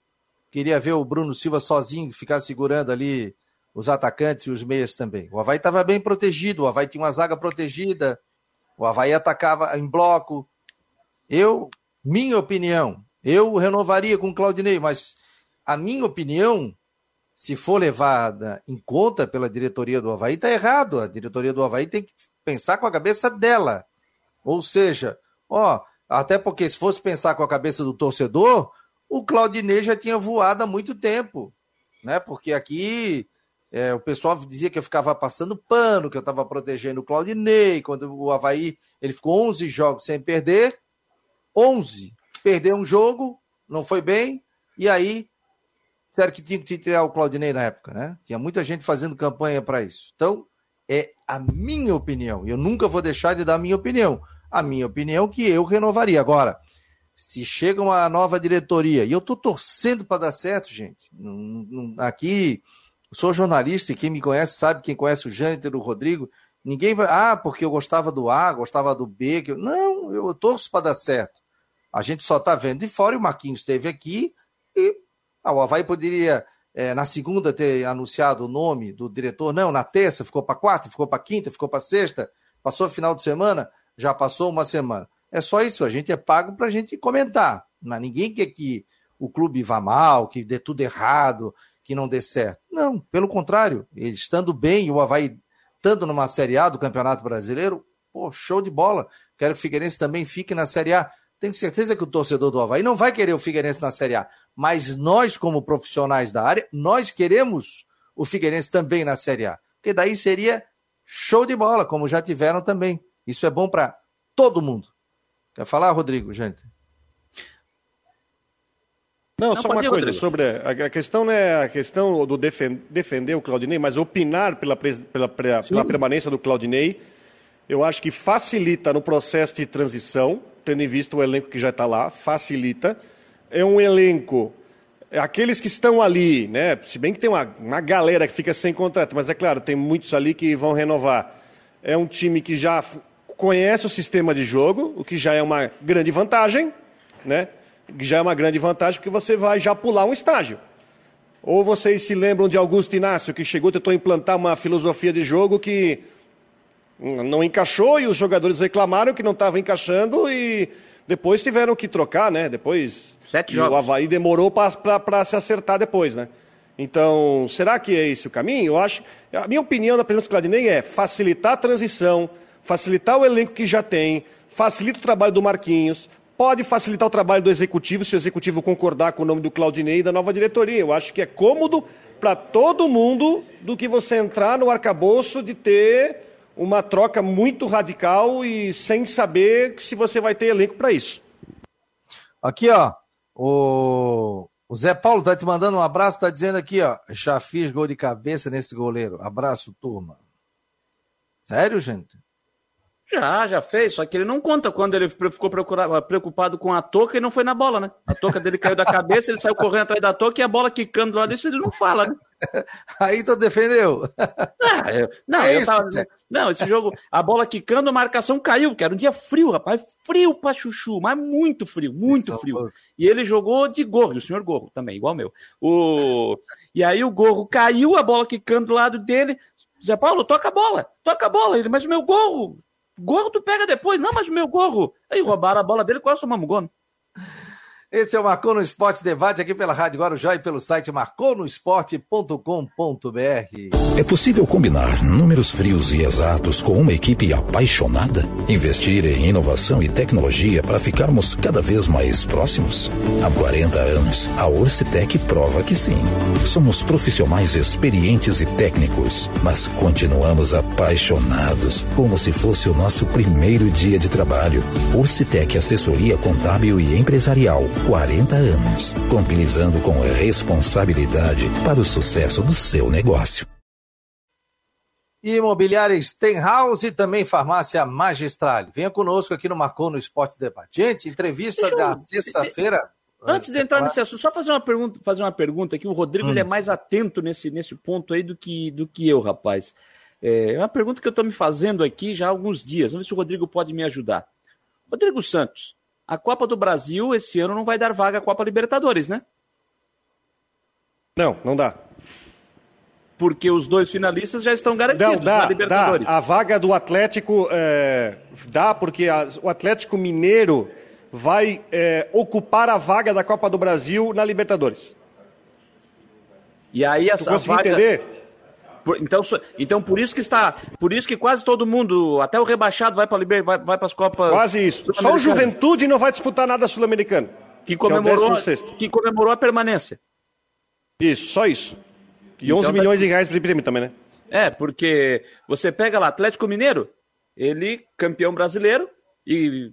queria ver o Bruno Silva sozinho, ficar segurando ali os atacantes e os meias também. O Havaí estava bem protegido, o Havaí tinha uma zaga protegida, o Havaí atacava em bloco, Eu, minha opinião, eu renovaria com o Claudinei, mas a minha opinião, se for levada em conta pela diretoria do Havaí, está errado. A diretoria do Havaí tem que pensar com a cabeça dela. Ou seja, ó, até porque se fosse pensar com a cabeça do torcedor, o Claudinei já tinha voado há muito tempo, né? Porque aqui é, o pessoal dizia que eu ficava passando pano, que eu estava protegendo o Claudinei, quando o Havaí ele ficou 11 jogos sem perder, 11, perdeu um jogo, não foi bem, e aí Sério que tinha que tirar o Claudinei na época, né? Tinha muita gente fazendo campanha para isso. Então, é a minha opinião. Eu nunca vou deixar de dar a minha opinião. A minha opinião é que eu renovaria. Agora, se chega uma nova diretoria, e eu estou torcendo para dar certo, gente. Aqui, sou jornalista e quem me conhece sabe, quem conhece o Jâniter, o Rodrigo, ninguém vai. Ah, porque eu gostava do A, gostava do B. Eu... Não, eu torço para dar certo. A gente só está vendo de fora e o Marquinhos esteve aqui e ah, o Havaí poderia, é, na segunda, ter anunciado o nome do diretor. Não, na terça, ficou para quarta, ficou para quinta, ficou para sexta, passou final de semana, já passou uma semana. É só isso, a gente é pago para a gente comentar. Mas ninguém quer que o clube vá mal, que dê tudo errado, que não dê certo. Não, pelo contrário, ele estando bem, o Havaí estando numa Série A do Campeonato Brasileiro, pô, show de bola. Quero que o Figueirense também fique na Série A. Tenho certeza que o torcedor do Havaí não vai querer o Figueirense na Série A, mas nós, como profissionais da área, nós queremos o Figueirense também na Série A, porque daí seria show de bola, como já tiveram também. Isso é bom para todo mundo. Quer falar, Rodrigo, gente? Não, não só uma coisa Rodrigo. sobre a, questão, né, a questão do defender o Claudinei, mas opinar pela, pela, pela, pela permanência do Claudinei, eu acho que facilita no processo de transição, tendo em vista o elenco que já está lá, facilita é um elenco, aqueles que estão ali, né? Se bem que tem uma, uma galera que fica sem contrato, mas é claro, tem muitos ali que vão renovar. É um time que já conhece o sistema de jogo, o que já é uma grande vantagem, né? Que já é uma grande vantagem porque você vai já pular um estágio. Ou vocês se lembram de Augusto Inácio, que chegou, tentou implantar uma filosofia de jogo que não encaixou e os jogadores reclamaram que não estava encaixando e depois tiveram que trocar, né? Depois. Sete jogos. O Havaí demorou para se acertar depois, né? Então, será que é esse o caminho? Eu acho. A minha opinião da do Claudinei é facilitar a transição, facilitar o elenco que já tem, facilita o trabalho do Marquinhos, pode facilitar o trabalho do executivo, se o executivo concordar com o nome do Claudinei e da nova diretoria. Eu acho que é cômodo para todo mundo do que você entrar no arcabouço de ter uma troca muito radical e sem saber se você vai ter elenco para isso. Aqui, ó, o, o Zé Paulo tá te mandando um abraço, tá dizendo aqui, ó, já fiz gol de cabeça nesse goleiro. Abraço, turma. Sério, gente? Já, já fez, só que ele não conta quando ele ficou preocupado com a touca e não foi na bola, né? A touca dele caiu da *laughs* cabeça, ele saiu correndo atrás da touca e a bola quicando lá dentro, ele não fala, né? *laughs* Aí tu defendeu. Ah, eu, não, é eu isso, tava, não, esse jogo, a bola quicando, a marcação caiu, que era um dia frio, rapaz, frio pra chuchu, mas muito frio, muito isso, frio. E ele jogou de gorro, o senhor gorro também, igual meu. O... E aí o gorro caiu, a bola quicando do lado dele, Zé Paulo, toca a bola, toca a bola. Ele, mas o meu gorro, Gorro tu pega depois. Não, mas meu gorro. Aí roubaram a bola dele, quase tomamos gol. Esse é o Marcou no Esporte Debate aqui pela Rádio Guarujá e pelo site marconosport.com.br. É possível combinar números frios e exatos com uma equipe apaixonada? Investir em inovação e tecnologia para ficarmos cada vez mais próximos? Há 40 anos, a Orcitec prova que sim. Somos profissionais experientes e técnicos, mas continuamos apaixonados, como se fosse o nosso primeiro dia de trabalho. Orcitec Assessoria Contábil e Empresarial 40 anos, compilizando com responsabilidade para o sucesso do seu negócio. Imobiliária Stenhouse e também Farmácia Magistral. Venha conosco aqui no Marcou no Esporte Debate. Gente, entrevista eu... da sexta-feira. Antes de entrar nesse assunto, só fazer uma pergunta, fazer uma pergunta aqui. O Rodrigo hum. é mais atento nesse, nesse ponto aí do que, do que eu, rapaz. É uma pergunta que eu estou me fazendo aqui já há alguns dias. Vamos ver se o Rodrigo pode me ajudar. Rodrigo Santos, a Copa do Brasil esse ano não vai dar vaga à Copa Libertadores, né? Não, não dá. Porque os dois finalistas já estão garantidos não, dá, na Libertadores. Dá. A vaga do Atlético é, dá, porque a, o Atlético Mineiro vai é, ocupar a vaga da Copa do Brasil na Libertadores. E aí essa tu vaga... entender? Então, então por isso que está, por isso que quase todo mundo, até o rebaixado vai para Liber, vai, vai para as Copas. Quase isso. Só o Juventude não vai disputar nada sul-americano. Que comemorou, que, é que comemorou a permanência. Isso, só isso. E então, 11 milhões de reais para prêmio também, né? É, porque você pega lá Atlético Mineiro, ele campeão brasileiro e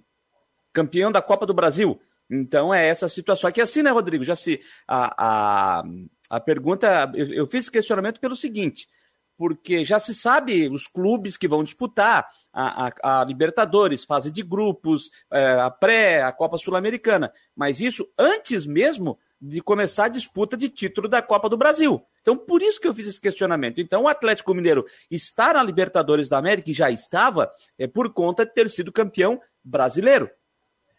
campeão da Copa do Brasil. Então é essa situação. Aqui assim, né, Rodrigo? Já se a, a, a pergunta, eu, eu fiz questionamento pelo seguinte: porque já se sabe os clubes que vão disputar a, a, a Libertadores, fase de grupos, é, a pré, a Copa Sul-Americana, mas isso antes mesmo de começar a disputa de título da Copa do Brasil. Então, por isso que eu fiz esse questionamento. Então, o Atlético Mineiro está na Libertadores da América, e já estava, é por conta de ter sido campeão brasileiro.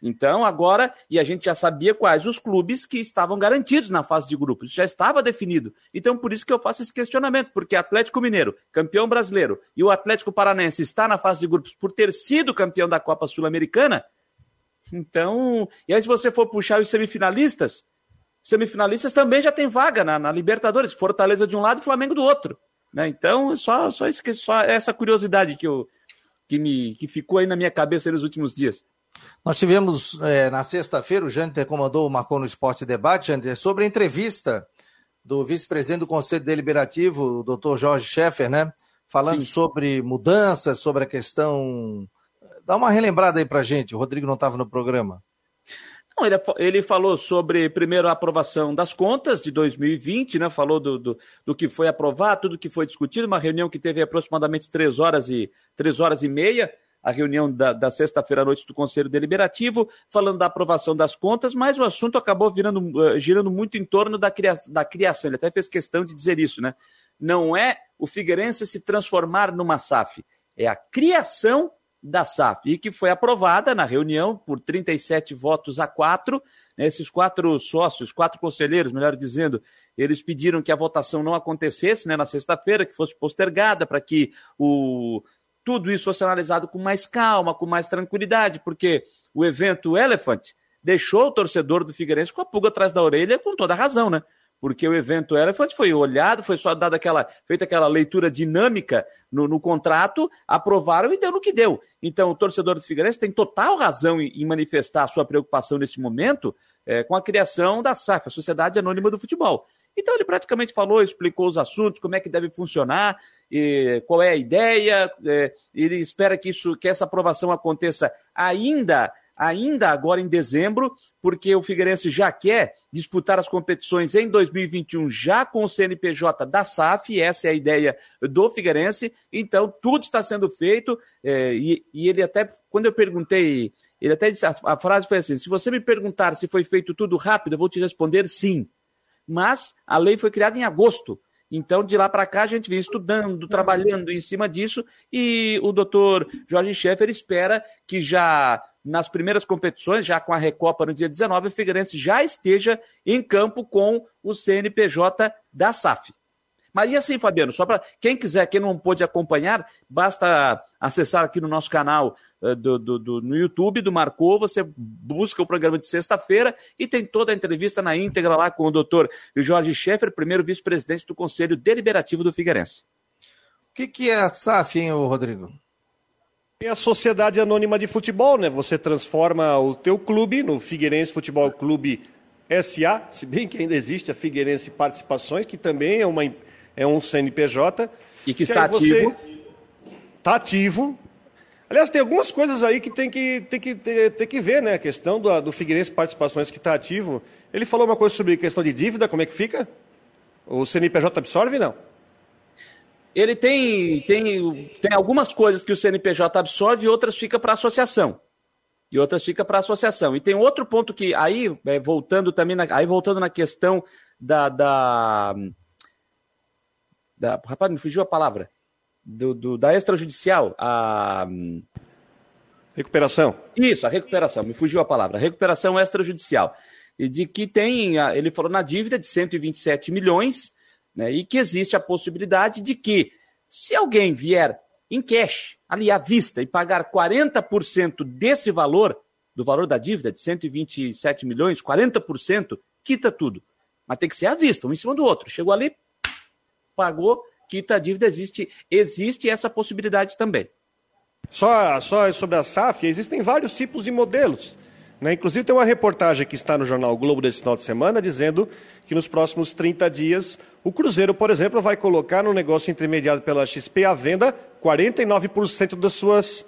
Então, agora, e a gente já sabia quais os clubes que estavam garantidos na fase de grupos, já estava definido. Então, por isso que eu faço esse questionamento, porque Atlético Mineiro, campeão brasileiro, e o Atlético Paranense está na fase de grupos por ter sido campeão da Copa Sul-Americana. Então, e aí se você for puxar os semifinalistas, os semifinalistas também já tem vaga na, na Libertadores, Fortaleza de um lado e Flamengo do outro. Né? Então, só, só, só essa curiosidade que, eu, que, me, que ficou aí na minha cabeça nos últimos dias. Nós tivemos é, na sexta-feira, o Janter comandou, marcou no Esporte Debate, Janter, sobre a entrevista do vice-presidente do Conselho Deliberativo, o doutor Jorge Scheffer, né? Falando Sim. sobre mudanças, sobre a questão. Dá uma relembrada aí pra gente, o Rodrigo não estava no programa. Não, ele, ele, falou sobre, primeiro, a aprovação das contas de 2020, né? Falou do, do, do, que foi aprovado, tudo que foi discutido, uma reunião que teve aproximadamente três horas e, três horas e meia a reunião da, da sexta-feira à noite do Conselho Deliberativo, falando da aprovação das contas, mas o assunto acabou virando, uh, girando muito em torno da, cria, da criação. Ele até fez questão de dizer isso, né? Não é o Figueirense se transformar numa SAF, é a criação da SAF, e que foi aprovada na reunião por 37 votos a 4. Né, esses quatro sócios, quatro conselheiros, melhor dizendo, eles pediram que a votação não acontecesse né, na sexta-feira, que fosse postergada para que o tudo isso fosse analisado com mais calma, com mais tranquilidade, porque o evento Elephant deixou o torcedor do Figueirense com a pulga atrás da orelha, com toda razão, né? Porque o evento Elephant foi olhado, foi só dada aquela, feita aquela leitura dinâmica no, no, contrato, aprovaram e deu no que deu. Então, o torcedor do Figueirense tem total razão em, em manifestar a sua preocupação nesse momento é, com a criação da SAF, a Sociedade Anônima do Futebol. Então ele praticamente falou, explicou os assuntos, como é que deve funcionar, qual é a ideia. É, ele espera que isso, que essa aprovação aconteça ainda, ainda agora em dezembro, porque o Figueirense já quer disputar as competições em 2021 já com o CNPJ da SAF. Essa é a ideia do Figueirense. Então tudo está sendo feito é, e, e ele até quando eu perguntei ele até disse, a frase foi assim: se você me perguntar se foi feito tudo rápido, eu vou te responder sim mas a lei foi criada em agosto. Então, de lá para cá, a gente vem estudando, trabalhando em cima disso, e o doutor Jorge Schaeffer espera que já nas primeiras competições, já com a Recopa no dia 19, o Figueirense já esteja em campo com o CNPJ da SAF. Mas e assim, Fabiano, só para quem quiser, quem não pôde acompanhar, basta acessar aqui no nosso canal do, do, do, no YouTube do Marcou, você busca o programa de sexta-feira e tem toda a entrevista na íntegra lá com o doutor Jorge Schaeffer, primeiro vice-presidente do Conselho Deliberativo do Figueirense. O que, que é a SAF, hein, Rodrigo? É a Sociedade Anônima de Futebol, né? Você transforma o teu clube no Figueirense Futebol Clube SA, se bem que ainda existe a Figueirense Participações, que também é uma é um CNPJ. E que está ativo. Está ativo. Aliás, tem algumas coisas aí que tem que, tem que, tem que ver, né? A questão do, do Figueirense Participações que está ativo. Ele falou uma coisa sobre questão de dívida, como é que fica? O CNPJ absorve, não? Ele tem, tem, tem algumas coisas que o CNPJ absorve e outras fica para a associação. E outras fica para a associação. E tem outro ponto que, aí, é, voltando também, na, aí voltando na questão da, da da, rapaz, me fugiu a palavra. Do, do, da extrajudicial, a. Recuperação. Isso, a recuperação, me fugiu a palavra. Recuperação extrajudicial. E de que tem, ele falou na dívida de 127 milhões, né, e que existe a possibilidade de que, se alguém vier em cash, ali à vista, e pagar 40% desse valor, do valor da dívida de 127 milhões, 40%, quita tudo. Mas tem que ser à vista, um em cima do outro. Chegou ali, pagou, quita a dívida, existe, existe essa possibilidade também. Só, só sobre a SAF, existem vários tipos de modelos. Né? Inclusive, tem uma reportagem que está no jornal Globo desse final de semana dizendo que nos próximos 30 dias o Cruzeiro, por exemplo, vai colocar no negócio intermediado pela XP à venda 49% das suas,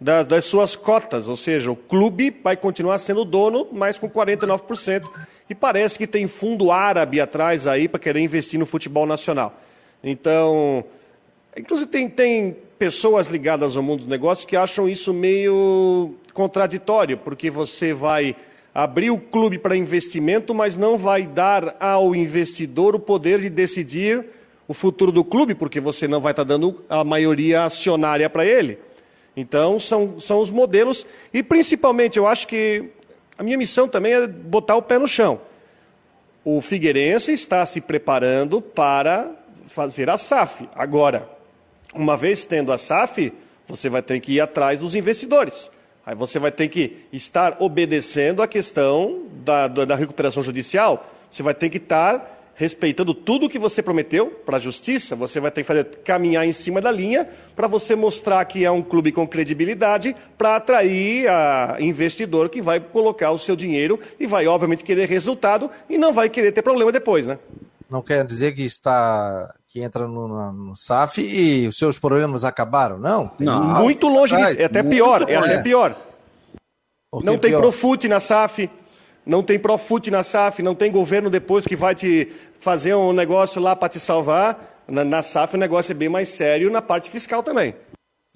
da, das suas cotas. Ou seja, o clube vai continuar sendo dono, mas com 49%. E parece que tem fundo árabe atrás aí para querer investir no futebol nacional. Então, inclusive tem, tem pessoas ligadas ao mundo dos negócios que acham isso meio contraditório, porque você vai abrir o clube para investimento, mas não vai dar ao investidor o poder de decidir o futuro do clube, porque você não vai estar dando a maioria acionária para ele. Então, são, são os modelos, e principalmente eu acho que a minha missão também é botar o pé no chão. O Figueirense está se preparando para fazer a SAF. Agora, uma vez tendo a SAF, você vai ter que ir atrás dos investidores. Aí você vai ter que estar obedecendo a questão da, da, recuperação judicial. Você vai ter que estar respeitando tudo o que você prometeu para a justiça. Você vai ter que fazer, caminhar em cima da linha para você mostrar que é um clube com credibilidade para atrair a investidor que vai colocar o seu dinheiro e vai, obviamente, querer resultado e não vai querer ter problema depois, né? Não quer dizer que está que entra no, no SAF e os seus problemas acabaram, não? não. Muito longe disso, é até pior, é até pior. Não tem Profut na SAF, não tem Profut na SAF, não tem governo depois que vai te fazer um negócio lá para te salvar. Na, na SAF o negócio é bem mais sério na parte fiscal também.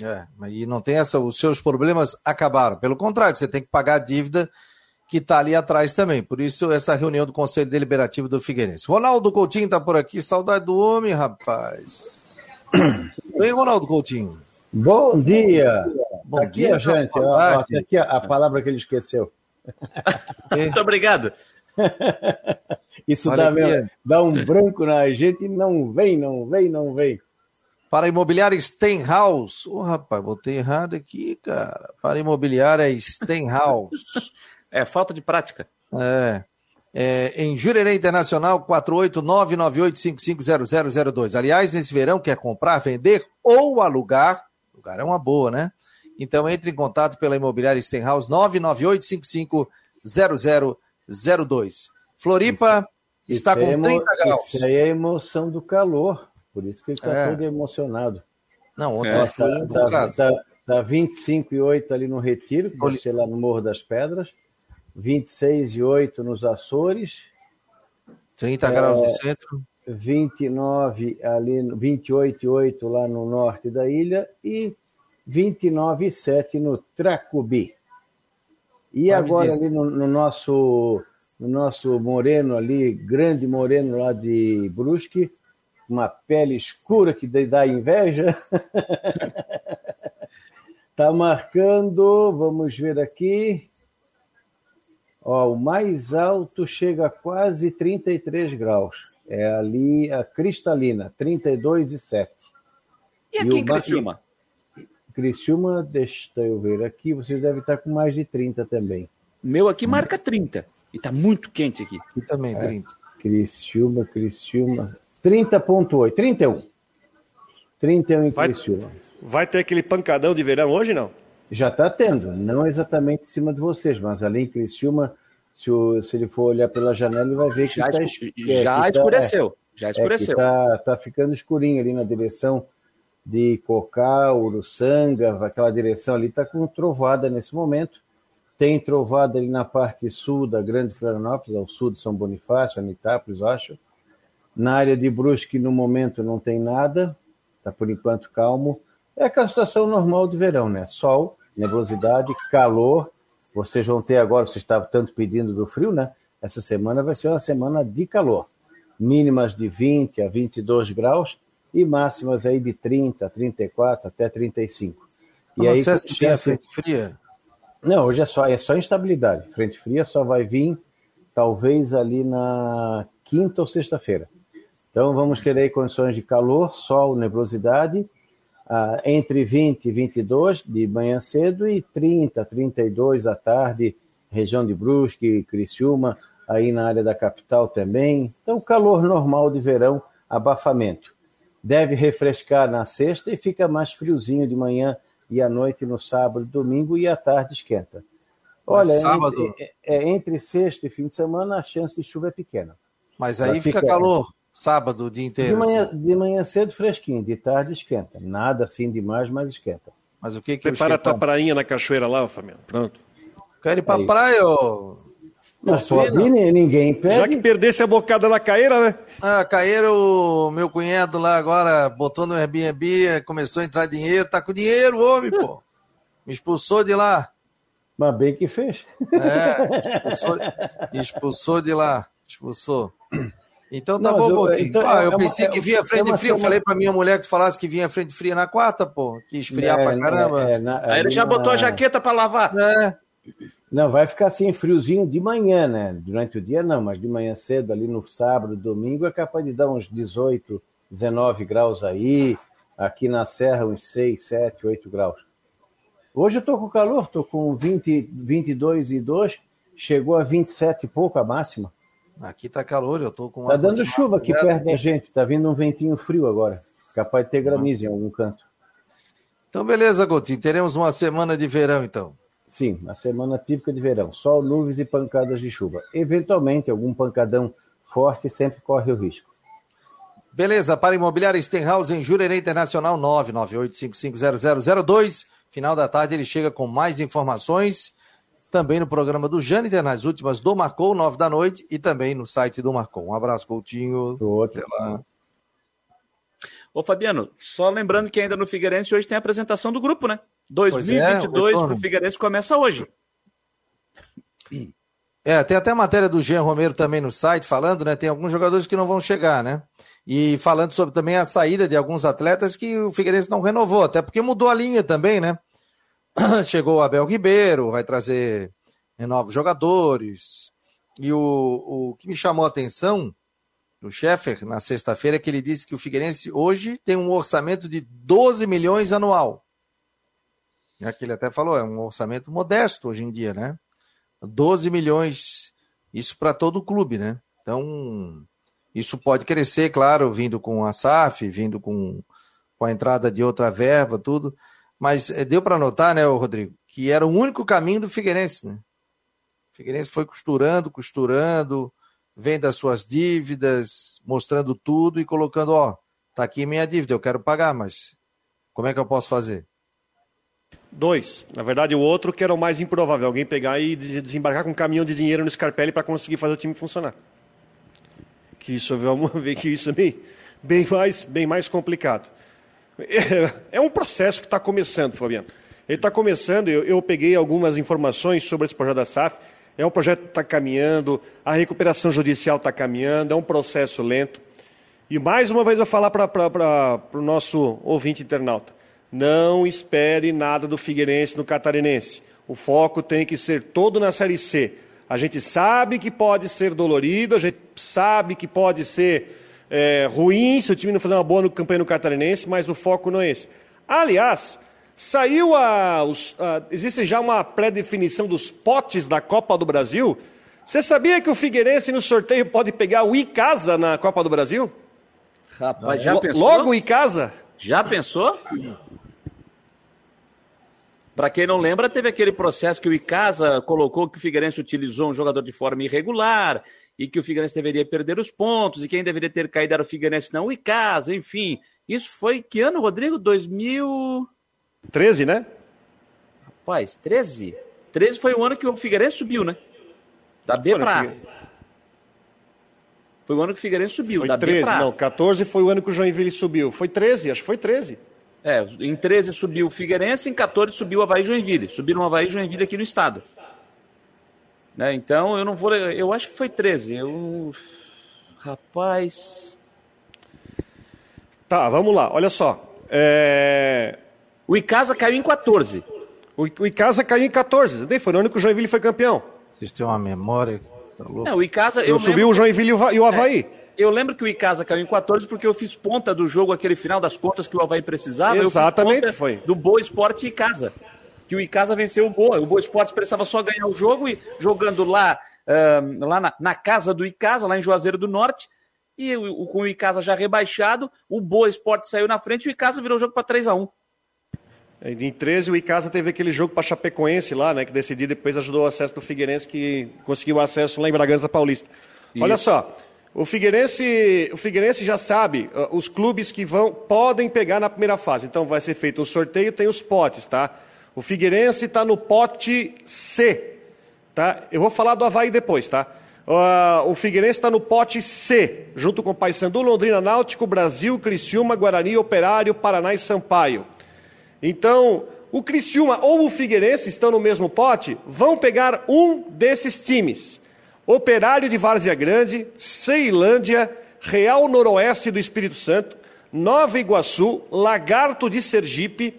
É, e não tem essa, os seus problemas acabaram. Pelo contrário, você tem que pagar a dívida que está ali atrás também. Por isso, essa reunião do Conselho Deliberativo do Figueirense. Ronaldo Coutinho está por aqui. Saudade do homem, rapaz. *coughs* Vem, Ronaldo Coutinho. Bom dia. Bom aqui dia, gente. Ó, aqui a, a palavra que ele esqueceu. *laughs* Muito obrigado. *laughs* Isso dá, dá, um branco na gente e não vem, não vem, não vem. Para imobiliária Stenhouse. Ô, oh, rapaz, botei errado aqui, cara. Para imobiliária Stenhouse. *laughs* É falta de prática. É. é em Jurerê Internacional, 48998550002. Aliás, nesse verão, quer comprar, vender ou alugar? O lugar é uma boa, né? Então entre em contato pela imobiliária Stenhouse 998550002. Floripa isso, está com 30 é graus. Isso aí é a emoção do calor, por isso que ele está é. todo emocionado. Não, ontem é, foi tá, tá, tá, tá 25 e 8 ali no Retiro, que ser lá no Morro das Pedras. 26 e 8 nos Açores. 30 é, graus no centro. 29 ali, 28 e 8 lá no norte da ilha e 29 e 7 no Tracubi. E agora ali no, no, nosso no nosso moreno ali, grande moreno lá de Brusque, uma pele escura que dá inveja. *laughs* tá marcando, vamos ver aqui, Ó, o mais alto chega a quase 33 graus. É ali a cristalina, 32,7. E aqui e em Criciúma? Criciúma, deixa eu ver aqui, vocês devem estar com mais de 30 também. Meu aqui marca 30. E está muito quente aqui. Aqui também, 30. É, Criciúma, Criciúma. 30,8, 31. 31 em vai, Criciúma. Vai ter aquele pancadão de verão hoje, não? Já está tendo, não exatamente em cima de vocês, mas ali em Criciúma, se, o, se ele for olhar pela janela, ele vai ver que já, tá, escu é, já que escureceu. Tá, é, já escureceu. Está tá ficando escurinho ali na direção de Cocá, Uruçanga, aquela direção ali está com trovada nesse momento. Tem trovada ali na parte sul da Grande Florianópolis, ao sul de São Bonifácio, Anitápolis, acho. Na área de Brusque, no momento, não tem nada, está por enquanto calmo. É aquela situação normal de verão, né? Sol, nebulosidade, calor. Vocês vão ter agora, vocês estavam tanto pedindo do frio, né? Essa semana vai ser uma semana de calor. Mínimas de 20 a 22 graus e máximas aí de 30, 34 até 35. E aí, você tem a frente fria? Não, hoje é só, é só instabilidade. Frente fria só vai vir talvez ali na quinta ou sexta-feira. Então vamos ter aí condições de calor, sol, nebulosidade ah, entre 20 e 22 de manhã cedo e 30, 32 à tarde, região de Brusque, Criciúma, aí na área da capital também. Então, calor normal de verão, abafamento. Deve refrescar na sexta e fica mais friozinho de manhã e à noite no sábado, domingo e à tarde esquenta. Olha, sábado... entre, é, é, entre sexta e fim de semana a chance de chuva é pequena. Mas aí fica, fica calor. Sábado, o dia inteiro. De manhã, assim. de manhã cedo, fresquinho, de tarde esquenta. Nada assim demais, mas esquenta. Mas o que que Prepara a tua prainha na cachoeira lá, Fabiano. Pronto. Quero ir pra Aí. praia, ô. Mas só ninguém pede. Já que perdesse a bocada na caeira, né? Ah, caeira, o meu cunhado lá agora botou no Airbnb, começou a entrar dinheiro, tá com dinheiro, homem, pô. Me expulsou de lá. Mas bem que fez. É, expulsou, expulsou de lá. Expulsou. Então tá não, bom, Coutinho. Então, ah, eu é pensei uma, que vinha frente é fria. Eu falei pra minha mulher que falasse que vinha frente fria na quarta, pô. Que esfriar é, pra caramba. É, na, Aí ele já na... botou a jaqueta pra lavar. É. Não, vai ficar assim friozinho de manhã, né? Durante o dia não, mas de manhã cedo, ali no sábado, domingo, é capaz de dar uns 18, 19 graus aí. Aqui na Serra, uns 6, 7, 8 graus. Hoje eu tô com calor, tô com 20, 22 e 2, chegou a 27 e pouco a máxima. Aqui tá calor, eu tô com. Tá dando chuva aqui perto da gente, tá vindo um ventinho frio agora. Capaz de ter granizo em algum canto. Então, beleza, Gotinho. Teremos uma semana de verão, então. Sim, uma semana típica de verão. Sol, nuvens e pancadas de chuva. Eventualmente, algum pancadão forte sempre corre o risco. Beleza, para Imobiliária Stenhouse em Jurerê Internacional 998550002. Final da tarde ele chega com mais informações também no programa do Jâniter, nas últimas do Marcou, nove da noite, e também no site do Marcou. Um abraço, Coutinho. Outro. Até lá. Ô, Fabiano, só lembrando que ainda no Figueirense hoje tem a apresentação do grupo, né? 2022 é, pro Figueirense começa hoje. É, tem até a matéria do Jean Romero também no site falando, né? Tem alguns jogadores que não vão chegar, né? E falando sobre também a saída de alguns atletas que o Figueirense não renovou, até porque mudou a linha também, né? *clears throat* chegou o Abel Ribeiro, vai trazer novos jogadores. E o, o que me chamou a atenção do Sheffer na sexta-feira é que ele disse que o Figueirense hoje tem um orçamento de 12 milhões anual. É que ele até falou, é um orçamento modesto hoje em dia, né? 12 milhões, isso para todo o clube, né? Então, isso pode crescer, claro, vindo com a SAF, vindo com, com a entrada de outra verba, tudo. Mas é, deu para notar, né, Rodrigo, que era o único caminho do Figueirense, né? O Figueirense foi costurando, costurando, vendo as suas dívidas, mostrando tudo e colocando, ó, tá aqui minha dívida, eu quero pagar, mas como é que eu posso fazer? Dois. Na verdade, o outro que era o mais improvável, alguém pegar e desembarcar com um caminhão de dinheiro no Scarpelli para conseguir fazer o time funcionar. Que isso, *laughs* vamos ver que isso é bem, bem, mais, bem mais complicado. É um processo que está começando, Fabiano. Ele está começando, eu, eu, peguei algumas informações sobre esse projeto da SAF. É um projeto que está caminhando, a recuperação judicial está caminhando, é um processo lento. E mais uma vez eu vou falar para o nosso ouvinte internauta: não espere nada do Figueirense no Catarinense. O foco tem que ser todo na Série C. A gente sabe que pode ser dolorido, a gente sabe que pode ser é, ruim se o time não fazer uma boa campanha no Catarinense, mas o foco não é esse. Aliás, saiu a, os, a existe já uma pré-definição dos potes da Copa do Brasil. Você sabia que o Figueirense no sorteio pode pegar o Icasa na Copa do Brasil? Rapaz, já pensou? Logo o Icasa? Já pensou? Para quem não lembra, teve aquele processo que o Icasa colocou que o Figueirense utilizou um jogador de forma irregular e que o Figueirense deveria perder os pontos, e quem deveria ter caído era o Figueirense, não o Icasa, enfim. Isso foi que ano, Rodrigo? 2013, né? Rapaz, 13? 13 foi o ano que o Figueirense subiu, né? Da B para A. Foi o ano que o Figueirense subiu, foi da 13, B pra A. Não, 14 foi o ano que o Joinville subiu. Foi 13, acho que foi 13. É, em 13 subiu o Figueirense, em 14 subiu o Havaí e Joinville. Subiram o Havaí e Joinville aqui no estado. Né? Então eu não vou. Eu acho que foi 13. Eu. Rapaz. Tá, vamos lá, olha só. É... O Icasa caiu em 14. O, o Icasa caiu em 14. Daí foi o ano que o Joinville foi campeão. Vocês têm uma memória. Tá louco. Não, o Icasa. Eu, eu subi o Joinville e o Havaí. eu lembro que o Icasa caiu em 14 porque eu fiz ponta do jogo, aquele final das contas que o Havaí precisava. Exatamente, foi. Do Boa Esporte e Icasa. Que o Icasa venceu o Boa. O Boa Esporte precisava só ganhar o jogo e jogando lá, uh, lá na, na, casa do Icasa, lá em Juazeiro do Norte. E o, com o Icasa já rebaixado, o Boa Esporte saiu na frente e o Icasa virou o jogo para 3 a 1 em 13, o Icasa teve aquele jogo para Chapecoense lá, né? Que decidiu depois ajudou o acesso do Figueirense, que conseguiu acesso lá em Bragança Paulista. Isso. Olha só, o Figueirense, o Figueirense já sabe uh, os clubes que vão podem pegar na primeira fase. Então vai ser feito um sorteio, tem os potes, tá? O Figueirense está no pote C, tá? Eu vou falar do Havaí depois, tá? Uh, o Figueirense está no pote C, junto com Paysandu, Londrina Náutico, Brasil, Criciúma, Guarani, Operário, Paraná e Sampaio. Então, o Criciúma ou o Figueirense estão no mesmo pote, vão pegar um desses times. Operário de Várzea Grande, Ceilândia, Real Noroeste do Espírito Santo, Nova Iguaçu, Lagarto de Sergipe,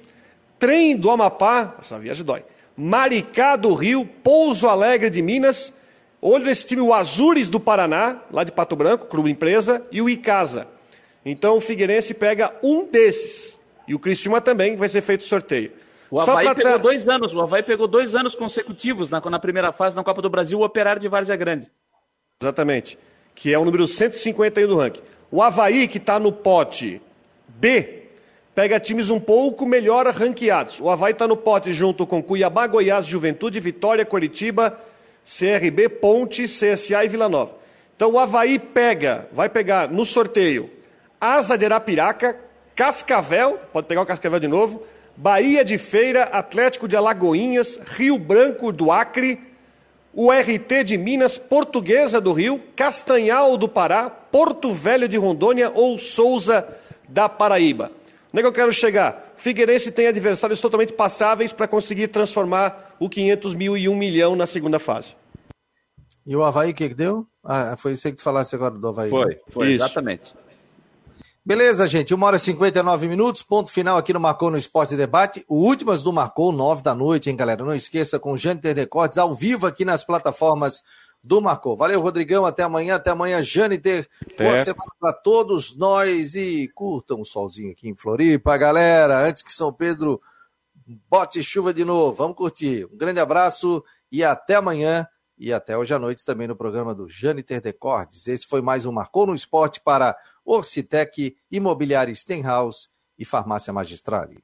Trem do Amapá, essa viagem dói, Maricá do Rio, Pouso Alegre de Minas, olho nesse time o Azures do Paraná, lá de Pato Branco, clube empresa, e o Icasa. Então o Figueirense pega um desses. E o Criciúma também vai ser feito sorteio. O Havaí pra... pegou dois anos, o Havaí pegou dois anos consecutivos na, na primeira fase na Copa do Brasil, o Operário de Várzea Grande. Exatamente. Que é o número 151 do ranking. O Havaí, que está no pote B, pega times um pouco melhor ranqueados. O Havaí está no pote junto com Cuiabá, Goiás, Juventude, Vitória, Coritiba, CRB, Ponte, CSA e Vila Nova. Então o Havaí pega, vai pegar no sorteio Asa de Arapiraca, Cascavel, pode pegar o Cascavel de novo, Bahia de Feira, Atlético de Alagoinhas, Rio Branco do Acre, o RT de Minas, Portuguesa do Rio, Castanhal do Pará, Porto Velho de Rondônia ou Souza da Paraíba. Onde é que eu quero chegar? Figueirense tem adversários totalmente passáveis para conseguir transformar o 500 mil e 1 milhão na segunda fase. E o Havaí, o que, que deu? Ah, foi isso que tu falasse agora do Havaí. Foi, foi, isso. exatamente. Beleza, gente. Uma hora e 59 minutos. Ponto final aqui no Marcou no Esporte Debate. O Últimas do Marcou, nove da noite, hein, galera? Não esqueça, com Jâniter Recordes ao vivo aqui nas plataformas do Marcou. Valeu, Rodrigão. Até amanhã. Até amanhã, Jâniter. Boa semana para todos nós e curtam o solzinho aqui em Floripa, galera. Antes que São Pedro bote chuva de novo. Vamos curtir. Um grande abraço e até amanhã. E até hoje à noite também no programa do Jâniter Recordes. Esse foi mais um Marcou no Esporte para Orcitec, Imobiliária Stenhouse e Farmácia Magistrale.